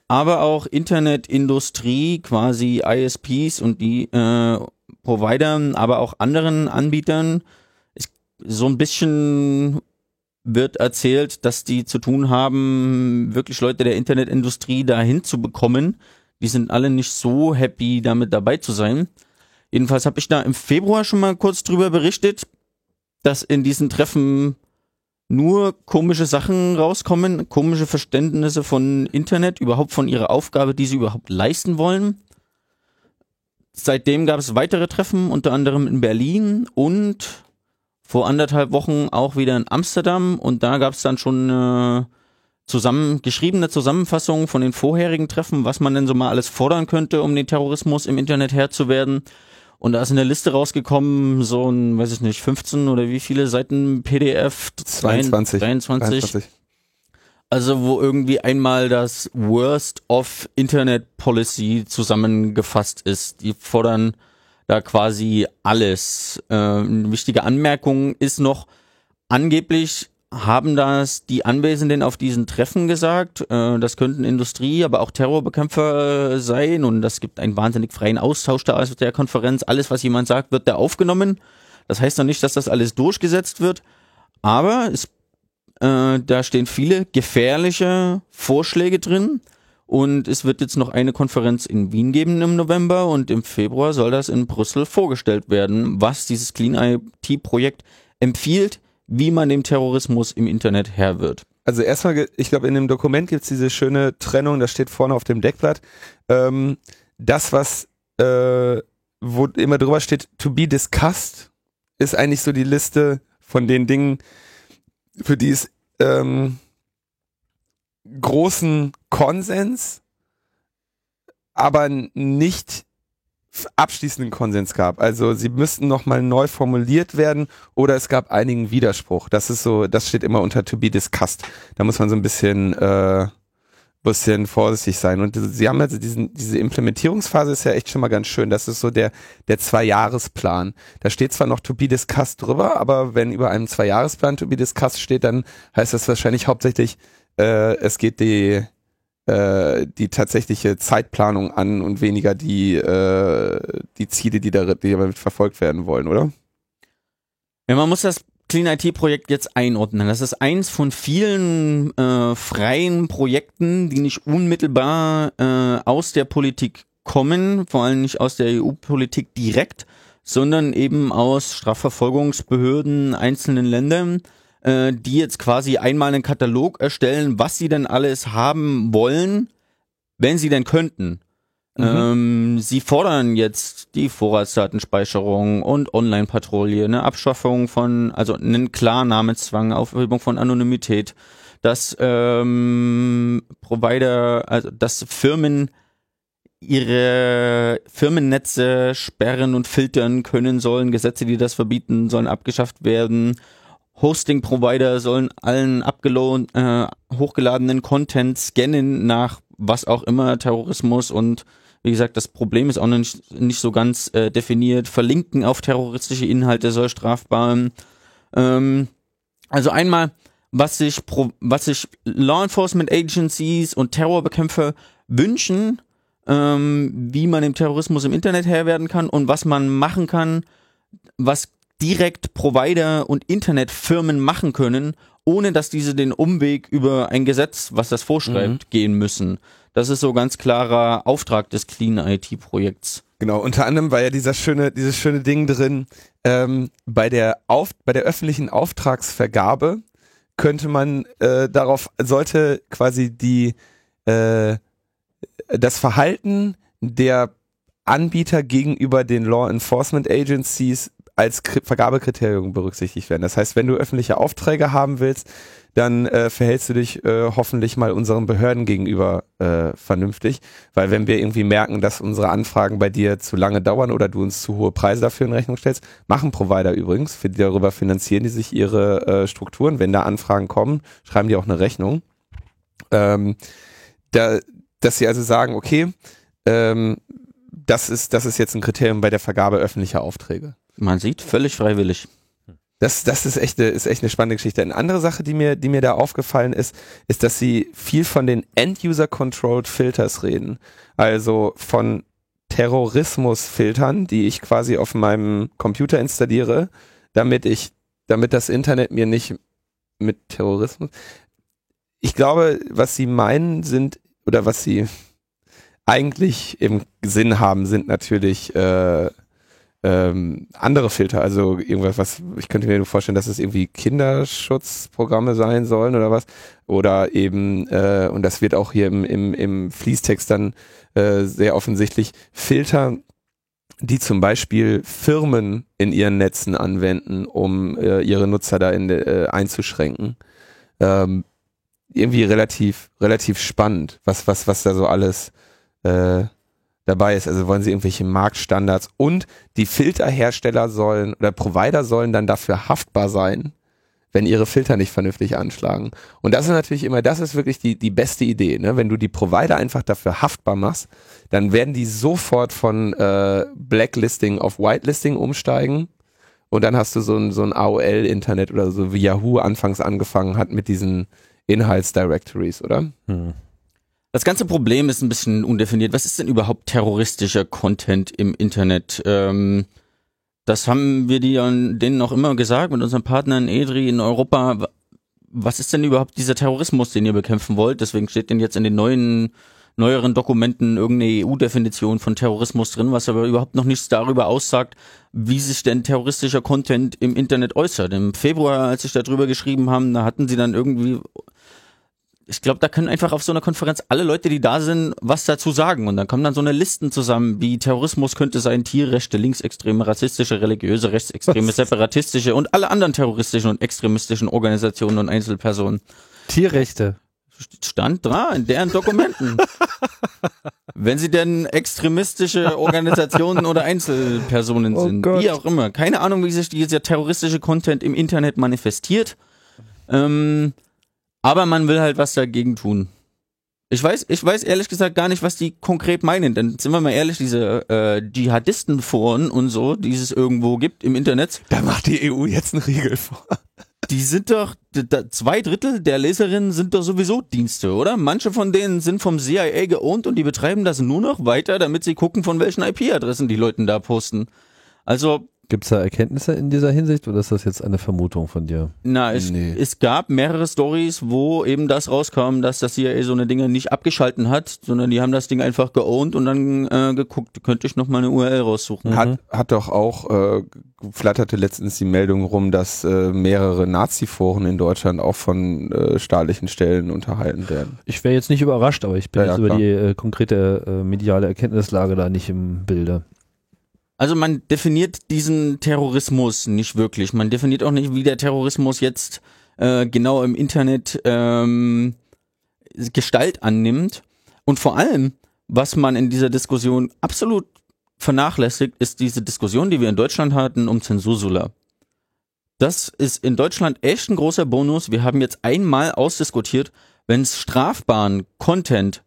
aber auch Internetindustrie, quasi ISPs und die äh, Providern, aber auch anderen Anbietern. Ist so ein bisschen wird erzählt, dass die zu tun haben, wirklich Leute der Internetindustrie dahin zu bekommen. Die sind alle nicht so happy, damit dabei zu sein. Jedenfalls habe ich da im Februar schon mal kurz drüber berichtet, dass in diesen Treffen nur komische Sachen rauskommen, komische Verständnisse von Internet, überhaupt von ihrer Aufgabe, die sie überhaupt leisten wollen. Seitdem gab es weitere Treffen, unter anderem in Berlin und vor anderthalb Wochen auch wieder in Amsterdam und da gab es dann schon eine zusammen geschriebene Zusammenfassung von den vorherigen Treffen, was man denn so mal alles fordern könnte, um den Terrorismus im Internet Herr zu werden. Und da ist in der Liste rausgekommen, so ein, weiß ich nicht, 15 oder wie viele Seiten PDF? 22. 23. 23. Also wo irgendwie einmal das Worst of Internet Policy zusammengefasst ist. Die fordern da quasi alles. Äh, eine wichtige Anmerkung ist noch, angeblich haben das die Anwesenden auf diesen Treffen gesagt. Äh, das könnten Industrie, aber auch Terrorbekämpfer äh, sein und das gibt einen wahnsinnig freien Austausch da aus der Konferenz. Alles, was jemand sagt, wird da aufgenommen. Das heißt noch nicht, dass das alles durchgesetzt wird, aber es, äh, da stehen viele gefährliche Vorschläge drin. Und es wird jetzt noch eine Konferenz in Wien geben im November und im Februar soll das in Brüssel vorgestellt werden, was dieses Clean IT-Projekt empfiehlt, wie man dem Terrorismus im Internet Herr wird. Also erstmal, ich glaube, in dem Dokument gibt's diese schöne Trennung, das steht vorne auf dem Deckblatt. Ähm, das, was äh, wo immer drüber steht, to be discussed, ist eigentlich so die Liste von den Dingen, für die es ähm, großen Konsens, aber nicht abschließenden Konsens gab. Also sie müssten nochmal neu formuliert werden oder es gab einigen Widerspruch. Das ist so, das steht immer unter to be discussed. Da muss man so ein bisschen äh, bisschen vorsichtig sein. Und sie haben also diesen, diese Implementierungsphase ist ja echt schon mal ganz schön. Das ist so der, der Zwei-Jahres-Plan. Da steht zwar noch to be discussed drüber, aber wenn über einem Zwei-Jahres-Plan to be discussed steht, dann heißt das wahrscheinlich hauptsächlich, äh, es geht die, äh, die tatsächliche Zeitplanung an und weniger die, äh, die Ziele, die, da, die damit verfolgt werden wollen, oder? Ja, man muss das Clean IT Projekt jetzt einordnen. Das ist eins von vielen äh, freien Projekten, die nicht unmittelbar äh, aus der Politik kommen, vor allem nicht aus der EU-Politik direkt, sondern eben aus Strafverfolgungsbehörden einzelnen Ländern, äh, die jetzt quasi einmal einen Katalog erstellen, was sie denn alles haben wollen, wenn sie denn könnten. Mhm. Ähm, sie fordern jetzt die Vorratsdatenspeicherung und Online-Patrouille, eine Abschaffung von, also einen Klarnamezwang, Aufhebung von Anonymität, dass ähm, Provider, also dass Firmen ihre Firmennetze sperren und filtern können sollen, Gesetze, die das verbieten, sollen abgeschafft werden. Hosting-Provider sollen allen abgelohnt, äh, hochgeladenen Content scannen nach was auch immer, Terrorismus und wie gesagt, das Problem ist auch nicht, nicht so ganz äh, definiert. Verlinken auf terroristische Inhalte soll strafbar. Ähm, also einmal, was sich, pro, was sich Law Enforcement Agencies und Terrorbekämpfer wünschen, ähm, wie man dem Terrorismus im Internet Herr werden kann und was man machen kann, was direkt Provider und Internetfirmen machen können, ohne dass diese den Umweg über ein Gesetz, was das vorschreibt, mhm. gehen müssen. Das ist so ganz klarer Auftrag des Clean IT Projekts. Genau, unter anderem war ja dieser schöne, dieses schöne Ding drin, ähm, bei der Auf, bei der öffentlichen Auftragsvergabe könnte man äh, darauf, sollte quasi die äh, das Verhalten der Anbieter gegenüber den Law Enforcement Agencies als Vergabekriterium berücksichtigt werden. Das heißt, wenn du öffentliche Aufträge haben willst, dann äh, verhältst du dich äh, hoffentlich mal unseren Behörden gegenüber äh, vernünftig. Weil wenn wir irgendwie merken, dass unsere Anfragen bei dir zu lange dauern oder du uns zu hohe Preise dafür in Rechnung stellst, machen Provider übrigens, für die darüber finanzieren die sich ihre äh, Strukturen. Wenn da Anfragen kommen, schreiben die auch eine Rechnung. Ähm, da, dass sie also sagen, okay, ähm, das ist, das ist jetzt ein Kriterium bei der Vergabe öffentlicher Aufträge. Man sieht, völlig freiwillig. Das, das ist echt, eine, ist echt eine spannende Geschichte. Eine andere Sache, die mir, die mir da aufgefallen ist, ist, dass sie viel von den End-User-Controlled Filters reden. Also von Terrorismus-Filtern, die ich quasi auf meinem Computer installiere, damit ich, damit das Internet mir nicht mit Terrorismus. Ich glaube, was sie meinen sind, oder was sie eigentlich im Sinn haben, sind natürlich äh, ähm, andere Filter, also irgendwas, was ich könnte mir vorstellen, dass es irgendwie Kinderschutzprogramme sein sollen oder was. Oder eben, äh, und das wird auch hier im, im, im Fließtext dann äh, sehr offensichtlich, Filter, die zum Beispiel Firmen in ihren Netzen anwenden, um äh, ihre Nutzer da in, äh, einzuschränken. Ähm, irgendwie relativ, relativ spannend, was, was, was da so alles äh, dabei ist. Also wollen sie irgendwelche Marktstandards und die Filterhersteller sollen oder Provider sollen dann dafür haftbar sein, wenn ihre Filter nicht vernünftig anschlagen. Und das ist natürlich immer, das ist wirklich die, die beste Idee. Ne? Wenn du die Provider einfach dafür haftbar machst, dann werden die sofort von äh, Blacklisting auf Whitelisting umsteigen. Und dann hast du so ein, so ein AOL-Internet oder so, wie Yahoo anfangs angefangen hat mit diesen Inhaltsdirectories, oder? Hm. Das ganze Problem ist ein bisschen undefiniert. Was ist denn überhaupt terroristischer Content im Internet? Ähm, das haben wir denen auch immer gesagt mit unseren Partnern EDRI in Europa. Was ist denn überhaupt dieser Terrorismus, den ihr bekämpfen wollt? Deswegen steht denn jetzt in den neuen neueren Dokumenten irgendeine EU-Definition von Terrorismus drin, was aber überhaupt noch nichts darüber aussagt, wie sich denn terroristischer Content im Internet äußert. Im Februar, als ich darüber geschrieben haben, da hatten sie dann irgendwie ich glaube, da können einfach auf so einer Konferenz alle Leute, die da sind, was dazu sagen. Und dann kommen dann so eine Listen zusammen, wie Terrorismus könnte sein, Tierrechte, linksextreme, rassistische, religiöse, rechtsextreme, separatistische und alle anderen terroristischen und extremistischen Organisationen und Einzelpersonen. Tierrechte. Stand da in deren Dokumenten. Wenn sie denn extremistische Organisationen oder Einzelpersonen Oh sind, Gott. wie auch immer. Keine Ahnung, wie sich dieser terroristische Content im Internet manifestiert. Ähm, aber man will halt was dagegen tun. Ich weiß, ich weiß ehrlich gesagt gar nicht, was die konkret meinen. Denn sind wir mal ehrlich, diese äh, Dschihadistenforen und so, die es irgendwo gibt im Internet, Da macht die EU jetzt einen Riegel vor. die sind doch, zwei Drittel der Leserinnen sind doch sowieso Dienste, oder? Manche von denen sind vom CIA geowned und die betreiben das nur noch weiter, damit sie gucken, von welchen IP-Adressen die Leuten da posten. Also, Gibt es da Erkenntnisse in dieser Hinsicht oder ist das jetzt eine Vermutung von dir? na, es, Nee. es gab mehrere Stories, wo eben das rauskam, dass das CIA so eine Dinge nicht abgeschalten hat, sondern die haben das Ding einfach geowned und dann äh, geguckt, könnte ich noch mal eine URL raussuchen. Hat, hat doch auch, äh, flatterte letztens die Meldung rum, dass äh, mehrere Nazi-Foren in Deutschland auch von äh, staatlichen Stellen unterhalten werden. Ich wäre jetzt nicht überrascht, aber ich bin Ja, ja, jetzt über klar. die äh, konkrete äh, mediale Erkenntnislage da nicht im Bilde. Also man definiert diesen Terrorismus nicht wirklich. Man definiert auch nicht, wie der Terrorismus jetzt äh, genau im Internet ähm, Gestalt annimmt. Und vor allem, was man in dieser Diskussion absolut vernachlässigt, ist diese Diskussion, die wir in Deutschland hatten um Zensursula. Das ist in Deutschland echt ein großer Bonus. Wir haben jetzt einmal ausdiskutiert, wenn es strafbaren Content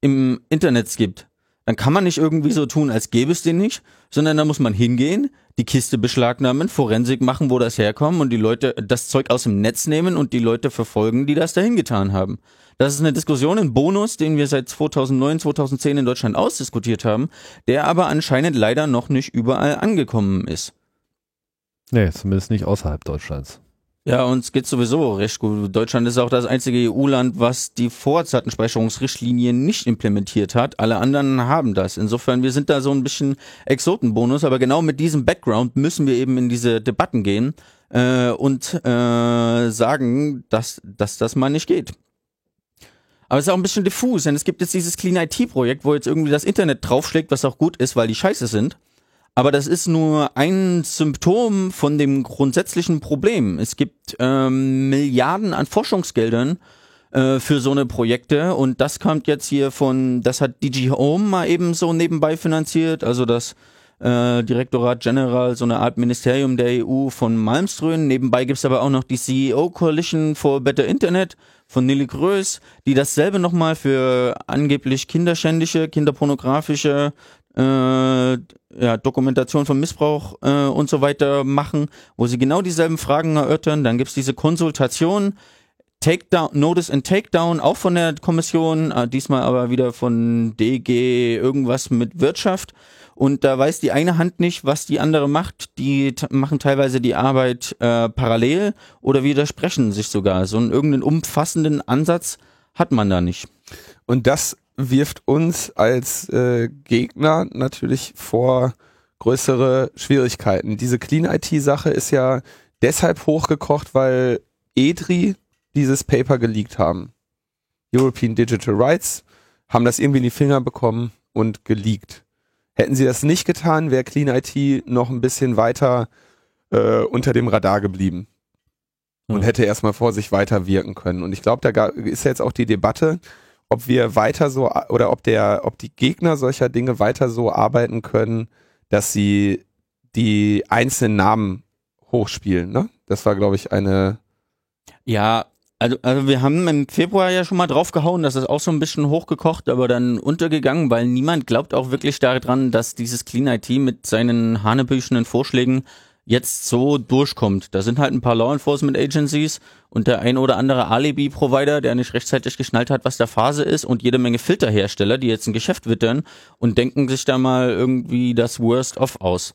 im Internet gibt, dann kann man nicht irgendwie so tun, als gäbe es den nicht, sondern da muss man hingehen, die Kiste beschlagnahmen, Forensik machen, wo das herkommt und die Leute das Zeug aus dem Netz nehmen und die Leute verfolgen, die das dahin getan haben. Das ist eine Diskussion, ein Bonus, den wir seit 2009, 2010 in Deutschland ausdiskutiert haben, der aber anscheinend leider noch nicht überall angekommen ist. Nee, zumindest nicht außerhalb Deutschlands. Ja, uns geht's sowieso recht gut. Deutschland ist auch das einzige EU-Land, was die Vorratsdatenspeicherungsrichtlinie nicht implementiert hat. Alle anderen haben das. Insofern, wir sind da so ein bisschen Exotenbonus, aber genau mit diesem Background müssen wir eben in diese Debatten gehen äh, und äh, sagen, dass, dass das mal nicht geht. Aber es ist auch ein bisschen diffus, denn es gibt jetzt dieses Clean IT-Projekt, wo jetzt irgendwie das Internet draufschlägt, was auch gut ist, weil die scheiße sind. Aber das ist nur ein Symptom von dem grundsätzlichen Problem. Es gibt ähm, Milliarden an Forschungsgeldern äh, für so eine Projekte und das kommt jetzt hier von, das hat DG Home mal eben so nebenbei finanziert, also das äh, Direktorat General, so eine Art Ministerium der EU von Malmström. Nebenbei gibt's aber auch noch die CEO Coalition for Better Internet von Nelly Größ, die dasselbe nochmal für angeblich kinderschändliche, kinderpornografische äh, ja, Dokumentation von Missbrauch äh, und so weiter machen, wo sie genau dieselben Fragen erörtern. Dann gibt's diese Konsultation, Takedown, Notice and Takedown, auch von der Kommission, äh, diesmal aber wieder von DG irgendwas mit Wirtschaft. Und da weiß die eine Hand nicht, was die andere macht. Die machen teilweise die Arbeit äh, parallel oder widersprechen sich sogar. So einen irgendeinen umfassenden Ansatz hat man da nicht. Und das wirft uns als äh, Gegner natürlich vor größere Schwierigkeiten. Diese Clean IT-Sache ist ja deshalb hochgekocht, weil EDRI dieses Paper geleakt haben. European Digital Rights haben das irgendwie in die Finger bekommen und geleakt. Hätten sie das nicht getan, wäre Clean IT noch ein bisschen weiter äh, unter dem Radar geblieben und hätte erstmal vor sich weiter wirken können. Und ich glaube, da ist jetzt auch die Debatte, ob wir weiter so oder ob der, ob die Gegner solcher Dinge weiter so arbeiten können, dass sie die einzelnen Namen hochspielen. Ne? Das war, glaube ich, eine. Ja, also, also wir haben im Februar ja schon mal draufgehauen, das ist auch so ein bisschen hochgekocht, aber dann untergegangen, weil niemand glaubt auch wirklich daran, dass dieses Clean IT mit seinen hanebüchenen Vorschlägen jetzt so durchkommt. Da sind halt ein paar Law Enforcement Agencies und der ein oder andere Alibi-Provider, der nicht rechtzeitig geschnallt hat, was der Phase ist und jede Menge Filterhersteller, die jetzt ein Geschäft wittern und denken sich da mal irgendwie das Worst of aus.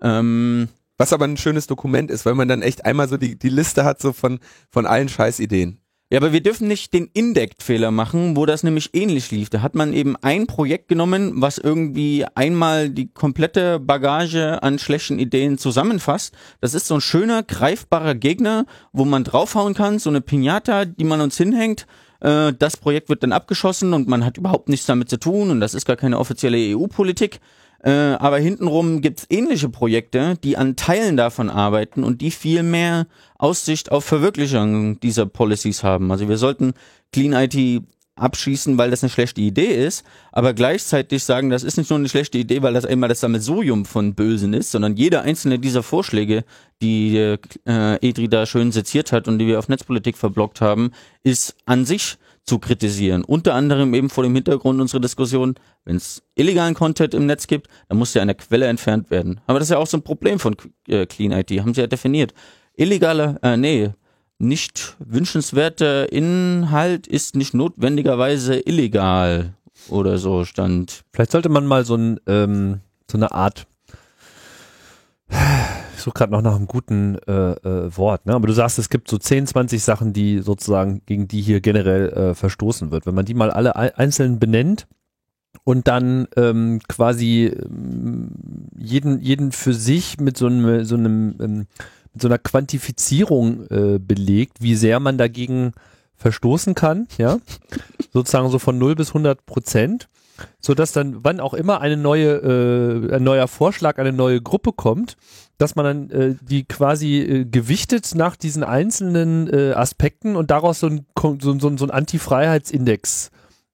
Ähm, Was aber ein schönes Dokument ist, weil man dann echt einmal so die, die Liste hat so von, von allen Scheißideen. Ja, aber wir dürfen nicht den Indect-Fehler machen, wo das nämlich ähnlich lief. Da hat man eben ein Projekt genommen, was irgendwie einmal die komplette Bagage an schlechten Ideen zusammenfasst. Das ist so ein schöner, greifbarer Gegner, wo man draufhauen kann, so eine Pinata, die man uns hinhängt. Äh, das Projekt wird dann abgeschossen und man hat überhaupt nichts damit zu tun und das ist gar keine offizielle EU-Politik. Äh, aber hintenrum gibt's ähnliche Projekte, die an Teilen davon arbeiten und die viel mehr Aussicht auf Verwirklichung dieser Policies haben. Also wir sollten Clean IT abschießen, weil das eine schlechte Idee ist, aber gleichzeitig sagen, das ist nicht nur eine schlechte Idee, weil das einmal das Sammelsurium von Bösen ist, sondern jeder einzelne dieser Vorschläge, die äh, Edri da schön seziert hat und die wir auf Netzpolitik verblockt haben, ist an sich zu kritisieren. Unter anderem eben vor dem Hintergrund unserer Diskussion, wenn es illegalen Content im Netz gibt, dann muss an der Quelle entfernt werden. Aber das ist ja auch so ein Problem von äh, Clean IT, haben sie ja definiert. Illegaler, äh, nee, nicht wünschenswerter Inhalt ist nicht notwendigerweise illegal oder so stand. Vielleicht sollte man mal so, ein, ähm, so eine Art ich suche gerade noch nach einem guten äh, äh, Wort, ne? aber du sagst, es gibt so 10, 20 Sachen, die sozusagen, gegen die hier generell äh, verstoßen wird. Wenn man die mal alle einzeln benennt und dann ähm, quasi ähm, jeden, jeden für sich mit so einem, so einem ähm, mit so einer Quantifizierung äh, belegt, wie sehr man dagegen verstoßen kann, ja, sozusagen so von 0 bis 100 Prozent, so dass dann, wann auch immer eine neue, äh, ein neuer Vorschlag, eine neue Gruppe kommt, dass man dann äh, die quasi äh, gewichtet nach diesen einzelnen äh, Aspekten und daraus so ein, so, so, so ein Anti-Freiheitsindex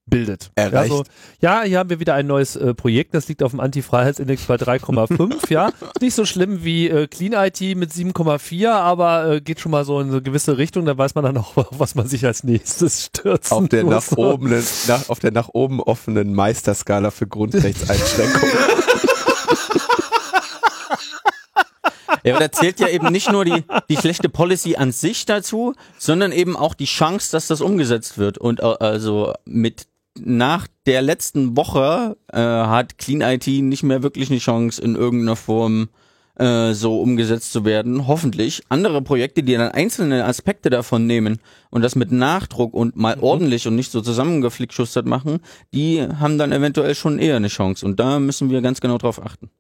bildet. Erreicht. Ja, so, ja, hier haben wir wieder ein neues äh, Projekt, das liegt auf dem Anti-Freiheitsindex bei 3,5, ja. Nicht so schlimm wie äh, Clean IT mit 7,4, aber äh, geht schon mal so in eine gewisse Richtung, da weiß man dann auch, was man sich als nächstes stürzt. Auf der nach oben, nach, auf der nach oben offenen Meisterskala für Grundrechtseinschränkungen. Ja, aber da zählt ja eben nicht nur die, die schlechte Policy an sich dazu, sondern eben auch die Chance, dass das umgesetzt wird. Und äh, also mit nach der letzten Woche äh, hat Clean IT nicht mehr wirklich eine Chance, in irgendeiner Form äh, so umgesetzt zu werden. Hoffentlich. Andere Projekte, die dann einzelne Aspekte davon nehmen und das mit Nachdruck und mal mhm. ordentlich und nicht so zusammengeflickschustert machen, die haben dann eventuell schon eher eine Chance. Und da müssen wir ganz genau drauf achten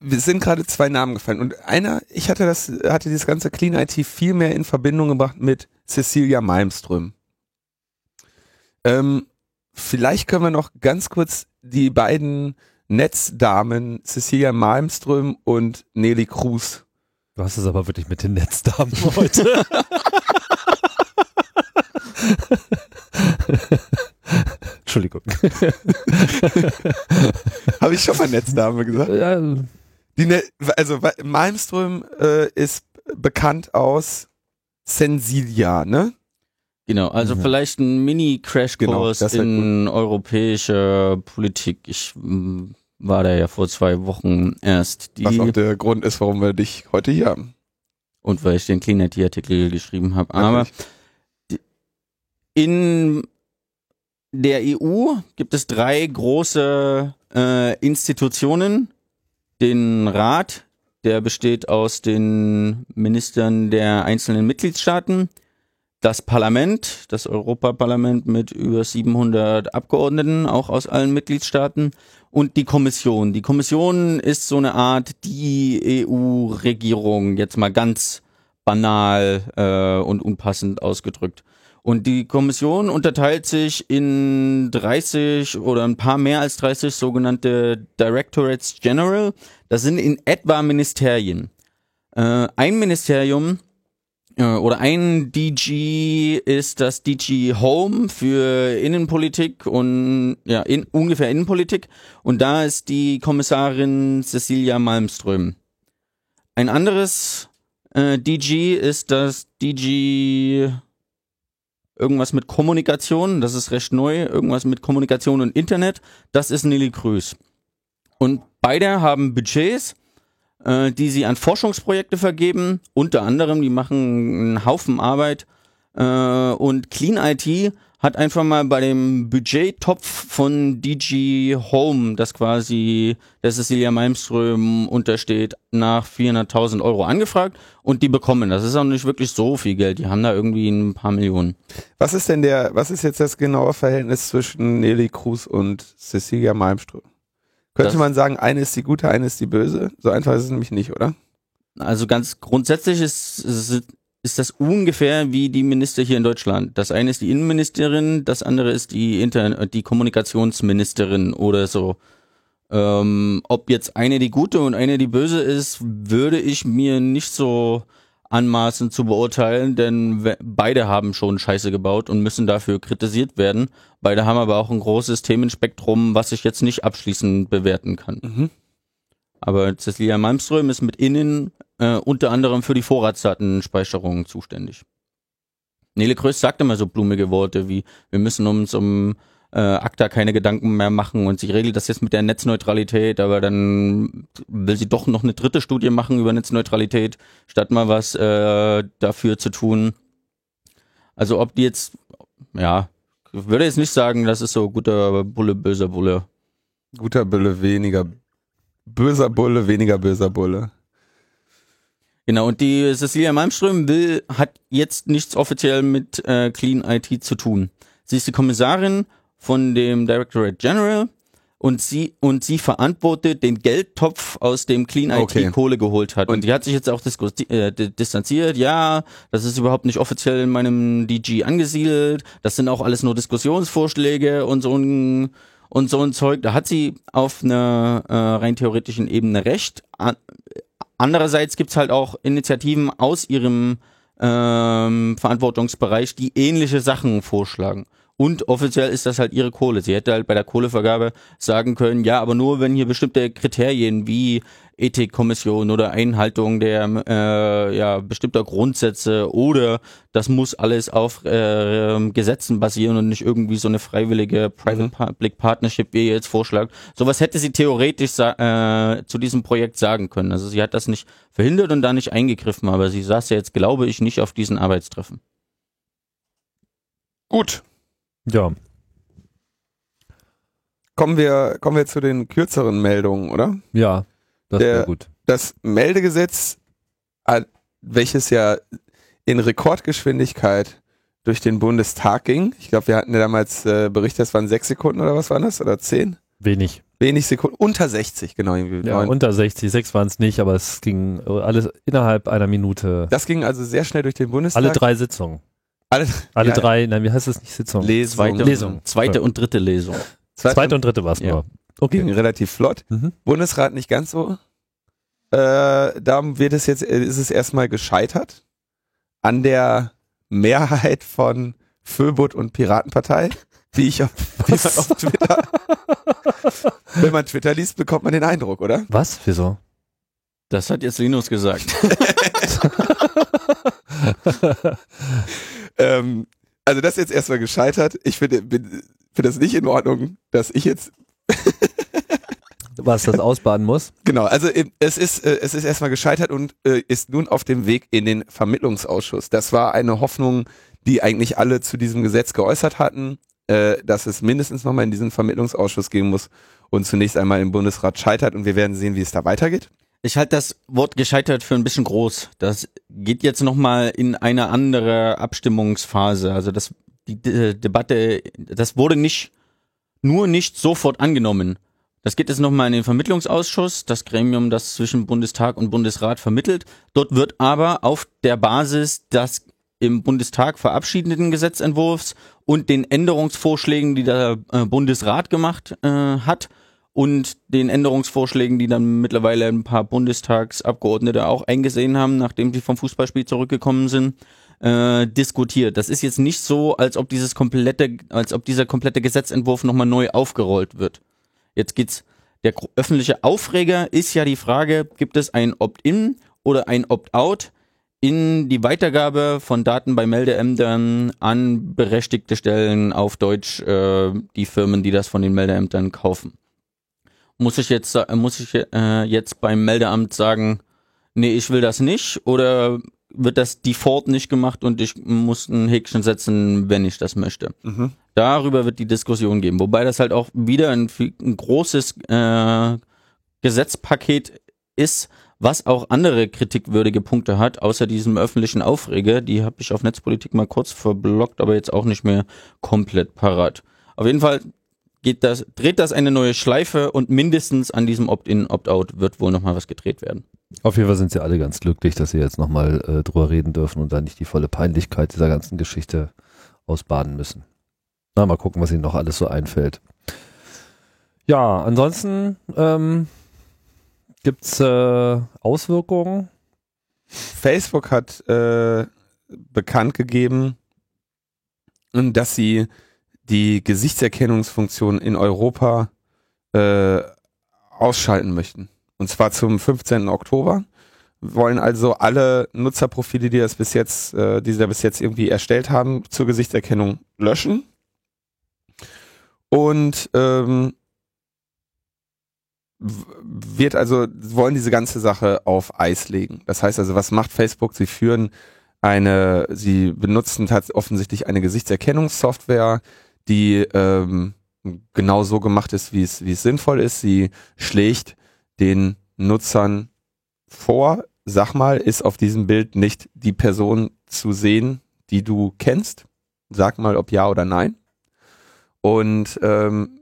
wir sind gerade zwei Namen gefallen und einer, ich hatte das, hatte dieses ganze Clean IT viel mehr in Verbindung gebracht mit Cecilia Malmström. Ähm, vielleicht können wir noch ganz kurz die beiden Netzdamen Cecilia Malmström und Nelly Cruz. Du hast es aber wirklich mit den Netzdamen heute. Entschuldigung. Habe ich schon mal Netzdame gesagt? Ja, die ne, also Malmström äh, ist bekannt aus Sensilia, ne? Genau, also ja. vielleicht ein Mini-Crashkurs genau, in europäischer Politik. Ich mm, war da ja vor zwei Wochen erst. Die, Was auch der Grund ist, warum wir dich heute hier haben. Und weil ich den Cleanet-Artikel geschrieben habe. Aber in der EU gibt es drei große äh, Institutionen, den Rat, der besteht aus den Ministern der einzelnen Mitgliedstaaten, das Parlament, das Europaparlament mit über 700 Abgeordneten, auch aus allen Mitgliedstaaten, und die Kommission. Die Kommission ist so eine Art die EU-Regierung, jetzt mal ganz banal äh, und unpassend ausgedrückt. Und die Kommission unterteilt sich in 30 oder ein paar mehr als 30 sogenannte Directorates General. Das sind in etwa Ministerien. Äh, ein Ministerium oder ein DG ist das DG Home für Innenpolitik und ja, in, ungefähr Innenpolitik. Und da ist die Kommissarin Cecilia Malmström. Ein anderes äh, DG ist das DG irgendwas mit Kommunikation, das ist recht neu, irgendwas mit Kommunikation und Internet, das ist Nelly Krüß. Und beide haben Budgets, äh, die sie an Forschungsprojekte vergeben, unter anderem, die machen einen Haufen Arbeit äh, und Clean IT hat einfach mal bei dem Budgettopf von DG Home, das quasi der Cecilia Malmström untersteht, nach 400.000 Euro angefragt und die bekommen. Das ist auch nicht wirklich so viel Geld. Die haben da irgendwie ein paar Millionen. Was ist denn der, was ist jetzt das genaue Verhältnis zwischen Nelly Cruz und Cecilia Malmström? Könnte man sagen, eine ist die gute, eine ist die böse? So einfach ist es nämlich nicht, oder? Also ganz grundsätzlich ist, ist, ist das ungefähr wie die Minister hier in Deutschland. Das eine ist die Innenministerin, das andere ist die, Inter die Kommunikationsministerin oder so. Ähm, ob jetzt eine die gute und eine die böse ist, würde ich mir nicht so anmaßen zu beurteilen, denn beide haben schon Scheiße gebaut und müssen dafür kritisiert werden. Beide haben aber auch ein großes Themenspektrum, was ich jetzt nicht abschließend bewerten kann. Mhm. Aber Cecilia Malmström ist mit innen äh, unter anderem für die Vorratsdatenspeicherung zuständig. Nele Kröß sagt immer so blumige Worte wie, wir müssen uns um äh, ACTA keine Gedanken mehr machen und sie regelt das jetzt mit der Netzneutralität, aber dann will sie doch noch eine dritte Studie machen über Netzneutralität, statt mal was äh, dafür zu tun. Also ob die jetzt, ja, ich würde jetzt nicht sagen, das ist so guter Bulle, böser Bulle. Guter Bulle, weniger böser Bulle, weniger böser Bulle. Genau, und die Cecilia Malmström will, hat jetzt nichts offiziell mit äh, Clean IT zu tun. Sie ist die Kommissarin von dem Directorate General und sie und sie verantwortet den Geldtopf, aus dem Clean IT Okay. Kohle geholt hat. Und, die hat sich jetzt auch äh, di- distanziert. Ja, das ist überhaupt nicht offiziell in meinem DG angesiedelt. Das sind auch alles nur Diskussionsvorschläge und so ein und so ein Zeug. Da hat sie auf einer äh, rein theoretischen Ebene recht. An, Andererseits gibt's halt auch Initiativen aus ihrem ähm, Verantwortungsbereich, die ähnliche Sachen vorschlagen. Und offiziell ist das halt ihre Kohle. Sie hätte halt bei der Kohlevergabe sagen können, ja, aber nur wenn hier bestimmte Kriterien wie Ethikkommission oder Einhaltung der äh, ja, bestimmter Grundsätze oder das muss alles auf äh, Gesetzen basieren und nicht irgendwie so eine freiwillige Private-Public Partnership, wie ihr jetzt vorschlagt. Sowas hätte sie theoretisch äh, zu diesem Projekt sagen können. Also sie hat das nicht verhindert und da nicht eingegriffen, aber sie saß ja jetzt, glaube ich, nicht auf diesen Arbeitstreffen. Gut. Ja, Kommen wir, kommen wir zu den kürzeren Meldungen, oder? ja, das wäre gut. Das Meldegesetz, äh, welches ja in Rekordgeschwindigkeit durch den Bundestag ging. Ich glaube, wir hatten ja damals äh, berichtet, das waren sechs Sekunden oder was waren das? Oder zehn? Wenig. Wenig Sekunden, unter 60, genau. Ja, unter 60, 6 waren es nicht, aber es ging äh, alles innerhalb einer Minute. das ging also sehr schnell durch den Bundestag. Alle drei Sitzungen. Alle, Alle Ja. drei, nein, wie heißt es nicht Sitzung? Lesung. Zweite, Lesung. zweite und dritte Lesung. Zweite und dritte war es Ja. nur. ging Okay. relativ flott. Mhm. Bundesrat nicht ganz so. Äh, da wird es jetzt, äh, ist es erstmal gescheitert an der Mehrheit von Föbut und Piratenpartei, wie ich auf, wie man auf Twitter. Wenn man Twitter liest, bekommt man den Eindruck, oder? Was? Wieso? Das hat jetzt Linus gesagt. Ähm, also das ist jetzt erstmal gescheitert. Ich finde, bin- finde das nicht in Ordnung, dass ich jetzt Was das ausbaden muss? Genau, also es ist, äh, es ist erstmal gescheitert und äh, ist nun auf dem Weg in den Vermittlungsausschuss. Das war eine Hoffnung, die eigentlich alle zu diesem Gesetz geäußert hatten, äh, dass es mindestens nochmal in diesen Vermittlungsausschuss gehen muss und zunächst einmal im Bundesrat scheitert und wir werden sehen, wie es da weitergeht. Ich halte das Wort gescheitert für ein bisschen groß. Das geht jetzt nochmal in eine andere Abstimmungsphase. Also das, die De Debatte, das wurde nicht, nur nicht sofort angenommen. Das geht jetzt nochmal in den Vermittlungsausschuss, das Gremium, das zwischen Bundestag und Bundesrat vermittelt. Dort wird aber auf der Basis des im Bundestag verabschiedeten Gesetzentwurfs und den Änderungsvorschlägen, die der äh, Bundesrat gemacht äh, hat, und den Änderungsvorschlägen, die dann mittlerweile ein paar Bundestagsabgeordnete auch eingesehen haben, nachdem sie vom Fußballspiel zurückgekommen sind, äh, diskutiert. Das ist jetzt nicht so, als ob dieses komplette, als ob dieser komplette Gesetzentwurf nochmal neu aufgerollt wird. Jetzt geht's. Der öffentliche Aufreger ist ja die Frage, gibt es ein Opt-in oder ein Opt-out in die Weitergabe von Daten bei Meldeämtern an berechtigte Stellen auf Deutsch, äh, die Firmen, die das von den Meldeämtern kaufen. Muss ich jetzt, muss ich äh, jetzt beim Meldeamt sagen, nee, ich will das nicht? Oder wird das Default nicht gemacht und ich muss ein Häkchen setzen, wenn ich das möchte. Mhm. Darüber wird die Diskussion geben. Wobei das halt auch wieder ein, ein großes äh, Gesetzpaket ist, was auch andere kritikwürdige Punkte hat, außer diesem öffentlichen Aufreger. Die habe ich auf Netzpolitik mal kurz verblockt, aber jetzt auch nicht mehr komplett parat. Auf jeden Fall geht das, dreht das eine neue Schleife und mindestens an diesem Opt-in, Opt-out wird wohl nochmal was gedreht werden. Auf jeden Fall sind sie alle ganz glücklich, dass sie jetzt nochmal äh, drüber reden dürfen und dann nicht die volle Peinlichkeit dieser ganzen Geschichte ausbaden müssen. Na, mal gucken, was ihnen noch alles so einfällt. Ja, ansonsten ähm, gibt's äh, Auswirkungen. Facebook hat äh, bekannt gegeben, dass sie die Gesichtserkennungsfunktion in Europa äh, ausschalten möchten. Und zwar zum 15. Oktober. Wollen also alle Nutzerprofile, die das bis jetzt, äh, die sie da bis jetzt irgendwie erstellt haben, zur Gesichtserkennung löschen. Und ähm, wird also, wollen diese ganze Sache auf Eis legen. Das heißt also, was macht Facebook? Sie führen eine, sie benutzen offensichtlich eine Gesichtserkennungssoftware, die ähm, genau so gemacht ist, wie es, wie es sinnvoll ist. Sie schlägt den Nutzern vor, sag mal, ist auf diesem Bild nicht die Person zu sehen, die du kennst? Sag mal, ob ja oder nein. Und ähm,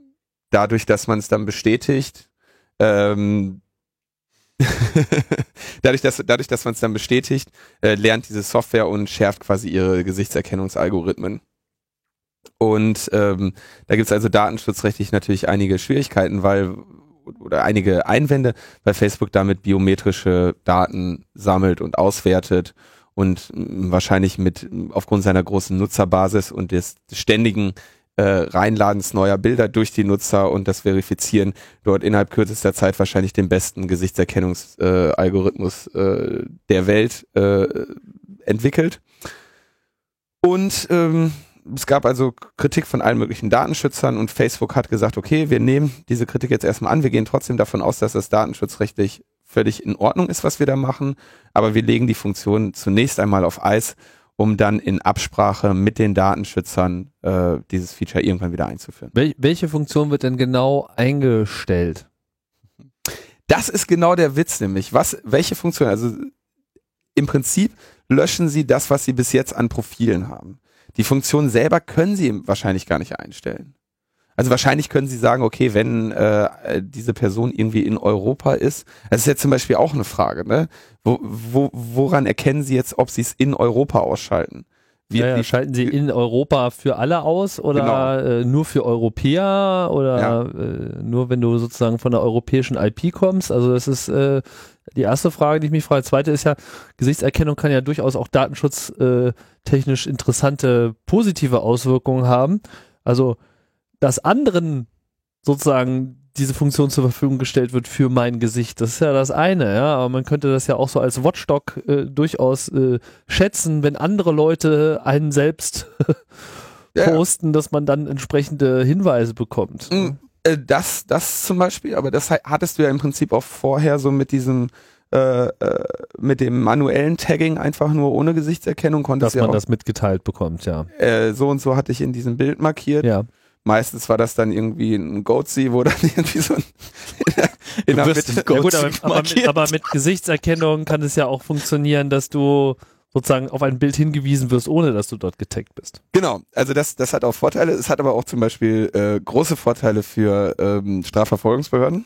dadurch, dass man es dann bestätigt, ähm, dadurch, dass, dadurch, dass man es dann bestätigt, äh, lernt diese Software und schärft quasi ihre Gesichtserkennungsalgorithmen. Und ähm, da gibt es also datenschutzrechtlich natürlich einige Schwierigkeiten, weil oder einige Einwände, weil Facebook damit biometrische Daten sammelt und auswertet und mh, wahrscheinlich mit mh, aufgrund seiner großen Nutzerbasis und des ständigen äh, Reinladens neuer Bilder durch die Nutzer und das Verifizieren dort innerhalb kürzester Zeit wahrscheinlich den besten Gesichtserkennungsalgorithmus äh, äh, der Welt äh, entwickelt. Und ähm, es gab also Kritik von allen möglichen Datenschützern und Facebook hat gesagt, okay, wir nehmen diese Kritik jetzt erstmal an, wir gehen trotzdem davon aus, dass das datenschutzrechtlich völlig in Ordnung ist, was wir da machen, aber wir legen die Funktion zunächst einmal auf Eis, um dann in Absprache mit den Datenschützern äh, dieses Feature irgendwann wieder einzuführen. Wel welche Funktion wird denn genau eingestellt? Das ist genau der Witz nämlich. Was, welche Funktion? Also im Prinzip löschen Sie das, was Sie bis jetzt an Profilen haben. Die Funktion selber können Sie wahrscheinlich gar nicht einstellen. Also wahrscheinlich können Sie sagen, okay, wenn äh, diese Person irgendwie in Europa ist, das ist jetzt zum Beispiel auch eine Frage, ne? Wo, wo, woran erkennen Sie jetzt, ob Sie es in Europa ausschalten? Wie, ja, ja, wie- schalten sie in Europa für alle aus oder äh, nur für Europäer oder Ja. äh, nur wenn du sozusagen von der europäischen IP kommst? Also das ist äh, die erste Frage, die ich mich frage. Zweite ist ja, Gesichtserkennung kann ja durchaus auch datenschutztechnisch äh, interessante positive Auswirkungen haben. Also dass anderen sozusagen diese Funktion zur Verfügung gestellt wird für mein Gesicht. Das ist ja das eine, ja, aber man könnte das ja auch so als Watchdog äh, durchaus äh, schätzen, wenn andere Leute einen selbst Ja, ja. posten, dass man dann entsprechende Hinweise bekommt. Mm, äh, Das, das zum Beispiel, aber das ha- hattest du ja im Prinzip auch vorher so mit diesem, äh, äh, mit dem manuellen Tagging einfach nur ohne Gesichtserkennung konntest Dass ja man auch, das mitgeteilt bekommt, ja. äh, so und so hatte ich in diesem Bild markiert. Ja. Meistens war das dann irgendwie ein Goatsy, wo dann irgendwie so ein in der, in wirst Mitte, Ja, gut, aber, aber, mit, aber mit Gesichtserkennung kann es ja auch funktionieren, dass du sozusagen auf ein Bild hingewiesen wirst, ohne dass du dort getaggt bist. Genau, also das, das hat auch Vorteile. Es hat aber auch zum Beispiel äh, große Vorteile für ähm, Strafverfolgungsbehörden,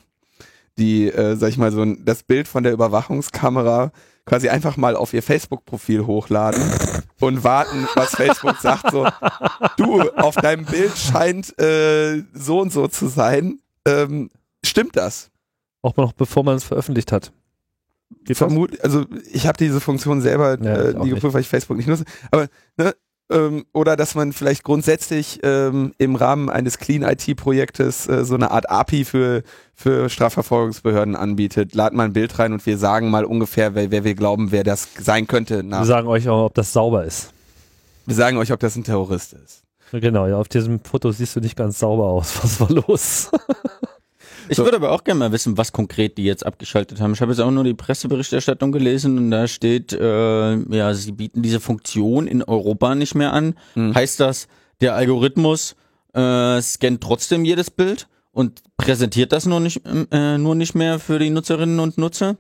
die, äh, sag ich mal, so ein, das Bild von der Überwachungskamera quasi einfach mal auf ihr Facebook-Profil hochladen und warten, was Facebook sagt. So, du, auf deinem Bild scheint äh, so und so zu sein. Ähm, stimmt das? Auch noch bevor man es veröffentlicht hat. Geht das? Vermut, also ich habe diese Funktion selber Ja, äh, nie geprüft, weil ich Facebook nicht nutze. Aber ne, ähm, oder dass man vielleicht grundsätzlich ähm, im Rahmen eines Clean IT-Projektes äh, so eine Art API für für Strafverfolgungsbehörden anbietet. Lad mal ein Bild rein und wir sagen mal ungefähr, wer, wer wir glauben, wer das sein könnte. Wir Nach. sagen euch auch, ob das sauber ist. Wir sagen euch, ob das ein Terrorist ist. Genau, ja, auf diesem Foto siehst du nicht ganz sauber aus. Was war los? Ich würde aber auch gerne mal wissen, was konkret die jetzt abgeschaltet haben. Ich habe jetzt auch nur die Presseberichterstattung gelesen und da steht, äh, ja, sie bieten diese Funktion in Europa nicht mehr an. Hm. Heißt das, der Algorithmus äh, scannt trotzdem jedes Bild und präsentiert das nur nicht, äh, nur nicht mehr für die Nutzerinnen und Nutzer?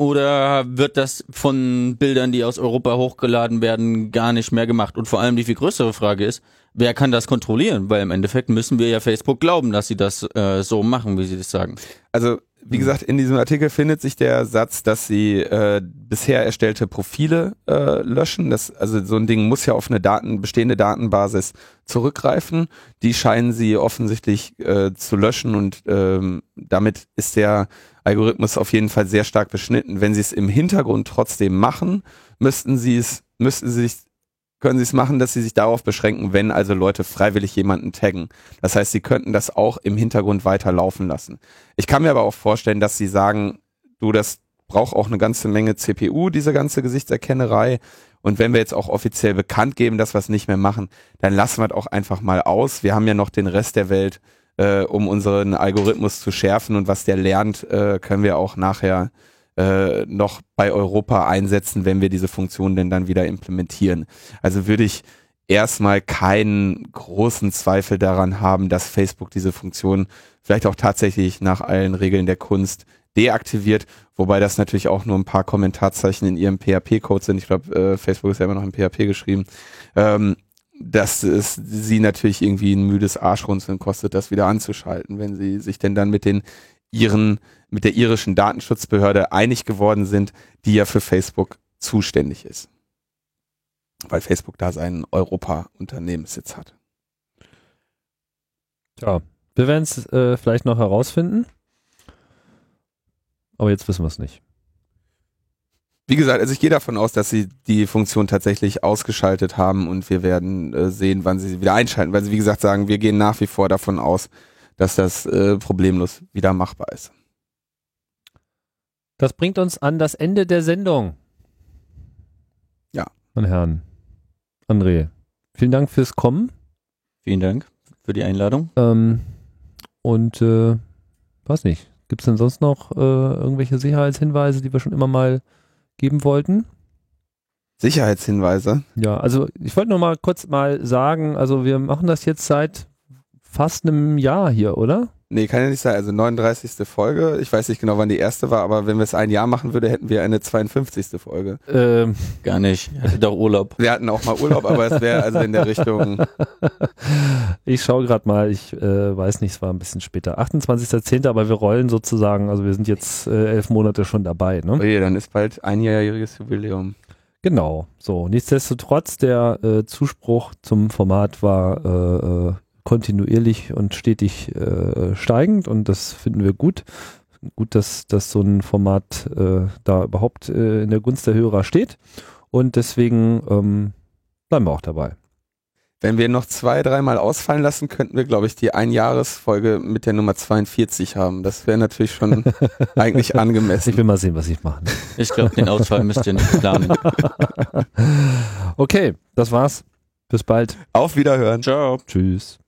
Oder wird das von Bildern, die aus Europa hochgeladen werden, gar nicht mehr gemacht? Und vor allem die viel größere Frage ist, wer kann das kontrollieren? Weil im Endeffekt müssen wir ja Facebook glauben, dass sie das äh, so machen, wie sie das sagen. Also, wie gesagt, in diesem Artikel findet sich der Satz, dass sie äh, bisher erstellte Profile äh, löschen. Das, also so ein Ding muss ja auf eine Daten, bestehende Datenbasis zurückgreifen. Die scheinen sie offensichtlich äh, zu löschen und ähm, damit ist der Algorithmus auf jeden Fall sehr stark beschnitten. Wenn sie es im Hintergrund trotzdem machen, müssten sie es, müssten sie sich, können sie es machen, dass sie sich darauf beschränken, wenn also Leute freiwillig jemanden taggen. Das heißt, sie könnten das auch im Hintergrund weiter laufen lassen. Ich kann mir aber auch vorstellen, dass sie sagen, du, das braucht auch eine ganze Menge CPU, diese ganze Gesichtserkennerei. Und wenn wir jetzt auch offiziell bekannt geben, dass wir es nicht mehr machen, dann lassen wir es auch einfach mal aus. Wir haben ja noch den Rest der Welt, äh, um unseren Algorithmus zu schärfen und was der lernt, äh, können wir auch nachher äh, noch bei Europa einsetzen, wenn wir diese Funktion denn dann wieder implementieren. Also würde ich erstmal keinen großen Zweifel daran haben, dass Facebook diese Funktion vielleicht auch tatsächlich nach allen Regeln der Kunst deaktiviert, wobei das natürlich auch nur ein paar Kommentarzeichen in ihrem PHP-Code sind. Ich glaube, äh, Facebook ist ja immer noch in PHP geschrieben. Ähm, dass es sie natürlich irgendwie ein müdes Arschrunzeln kostet, das wieder anzuschalten, wenn sie sich denn dann mit den ihren, mit der irischen Datenschutzbehörde einig geworden sind, die ja für Facebook zuständig ist. Weil Facebook da seinen Europa-Unternehmenssitz hat. Tja, wir werden es äh, vielleicht noch herausfinden. Aber jetzt wissen wir es nicht. Wie gesagt, also ich gehe davon aus, dass sie die Funktion tatsächlich ausgeschaltet haben und wir werden äh, sehen, wann sie sie wieder einschalten, weil sie wie gesagt sagen, wir gehen nach wie vor davon aus, dass das äh, problemlos wieder machbar ist. Das bringt uns an das Ende der Sendung. Ja. Meine Herren. André, vielen Dank fürs Kommen. Vielen Dank für die Einladung. Ähm, und äh, weiß nicht, gibt es denn sonst noch äh, irgendwelche Sicherheitshinweise, die wir schon immer mal geben wollten? Sicherheitshinweise. Ja, also ich wollte noch mal kurz mal sagen, also wir machen das jetzt seit fast einem Jahr hier, oder? Nee, kann ja nicht sein. Also 39. Folge. Ich weiß nicht genau, wann die erste war, aber wenn wir es ein Jahr machen würde, hätten wir eine 52. Folge. Ähm, Gar nicht. Ich hatte doch Urlaub. Wir hatten auch mal Urlaub, aber es wäre also in der Richtung. ich schaue gerade mal, ich äh, weiß nicht, es war ein bisschen später. 28.10., aber wir rollen sozusagen, also wir sind jetzt äh, elf Monate schon dabei. Ne? Oje, dann ist bald einjähriges Jubiläum. Genau, so. Nichtsdestotrotz, der äh, Zuspruch zum Format war äh, äh, kontinuierlich und stetig äh, steigend und das finden wir gut. Gut, dass, dass so ein Format äh, da überhaupt äh, in der Gunst der Hörer steht und deswegen ähm, bleiben wir auch dabei. Wenn wir noch zwei, dreimal ausfallen lassen, könnten wir, glaube ich, die Einjahresfolge mit der Nummer 42 haben. Das wäre natürlich schon eigentlich angemessen. Ich will mal sehen, was ich mache. Ich glaube, den Ausfall müsst ihr nicht planen. okay, das war's. Bis bald. Auf Wiederhören. Ciao. Tschüss.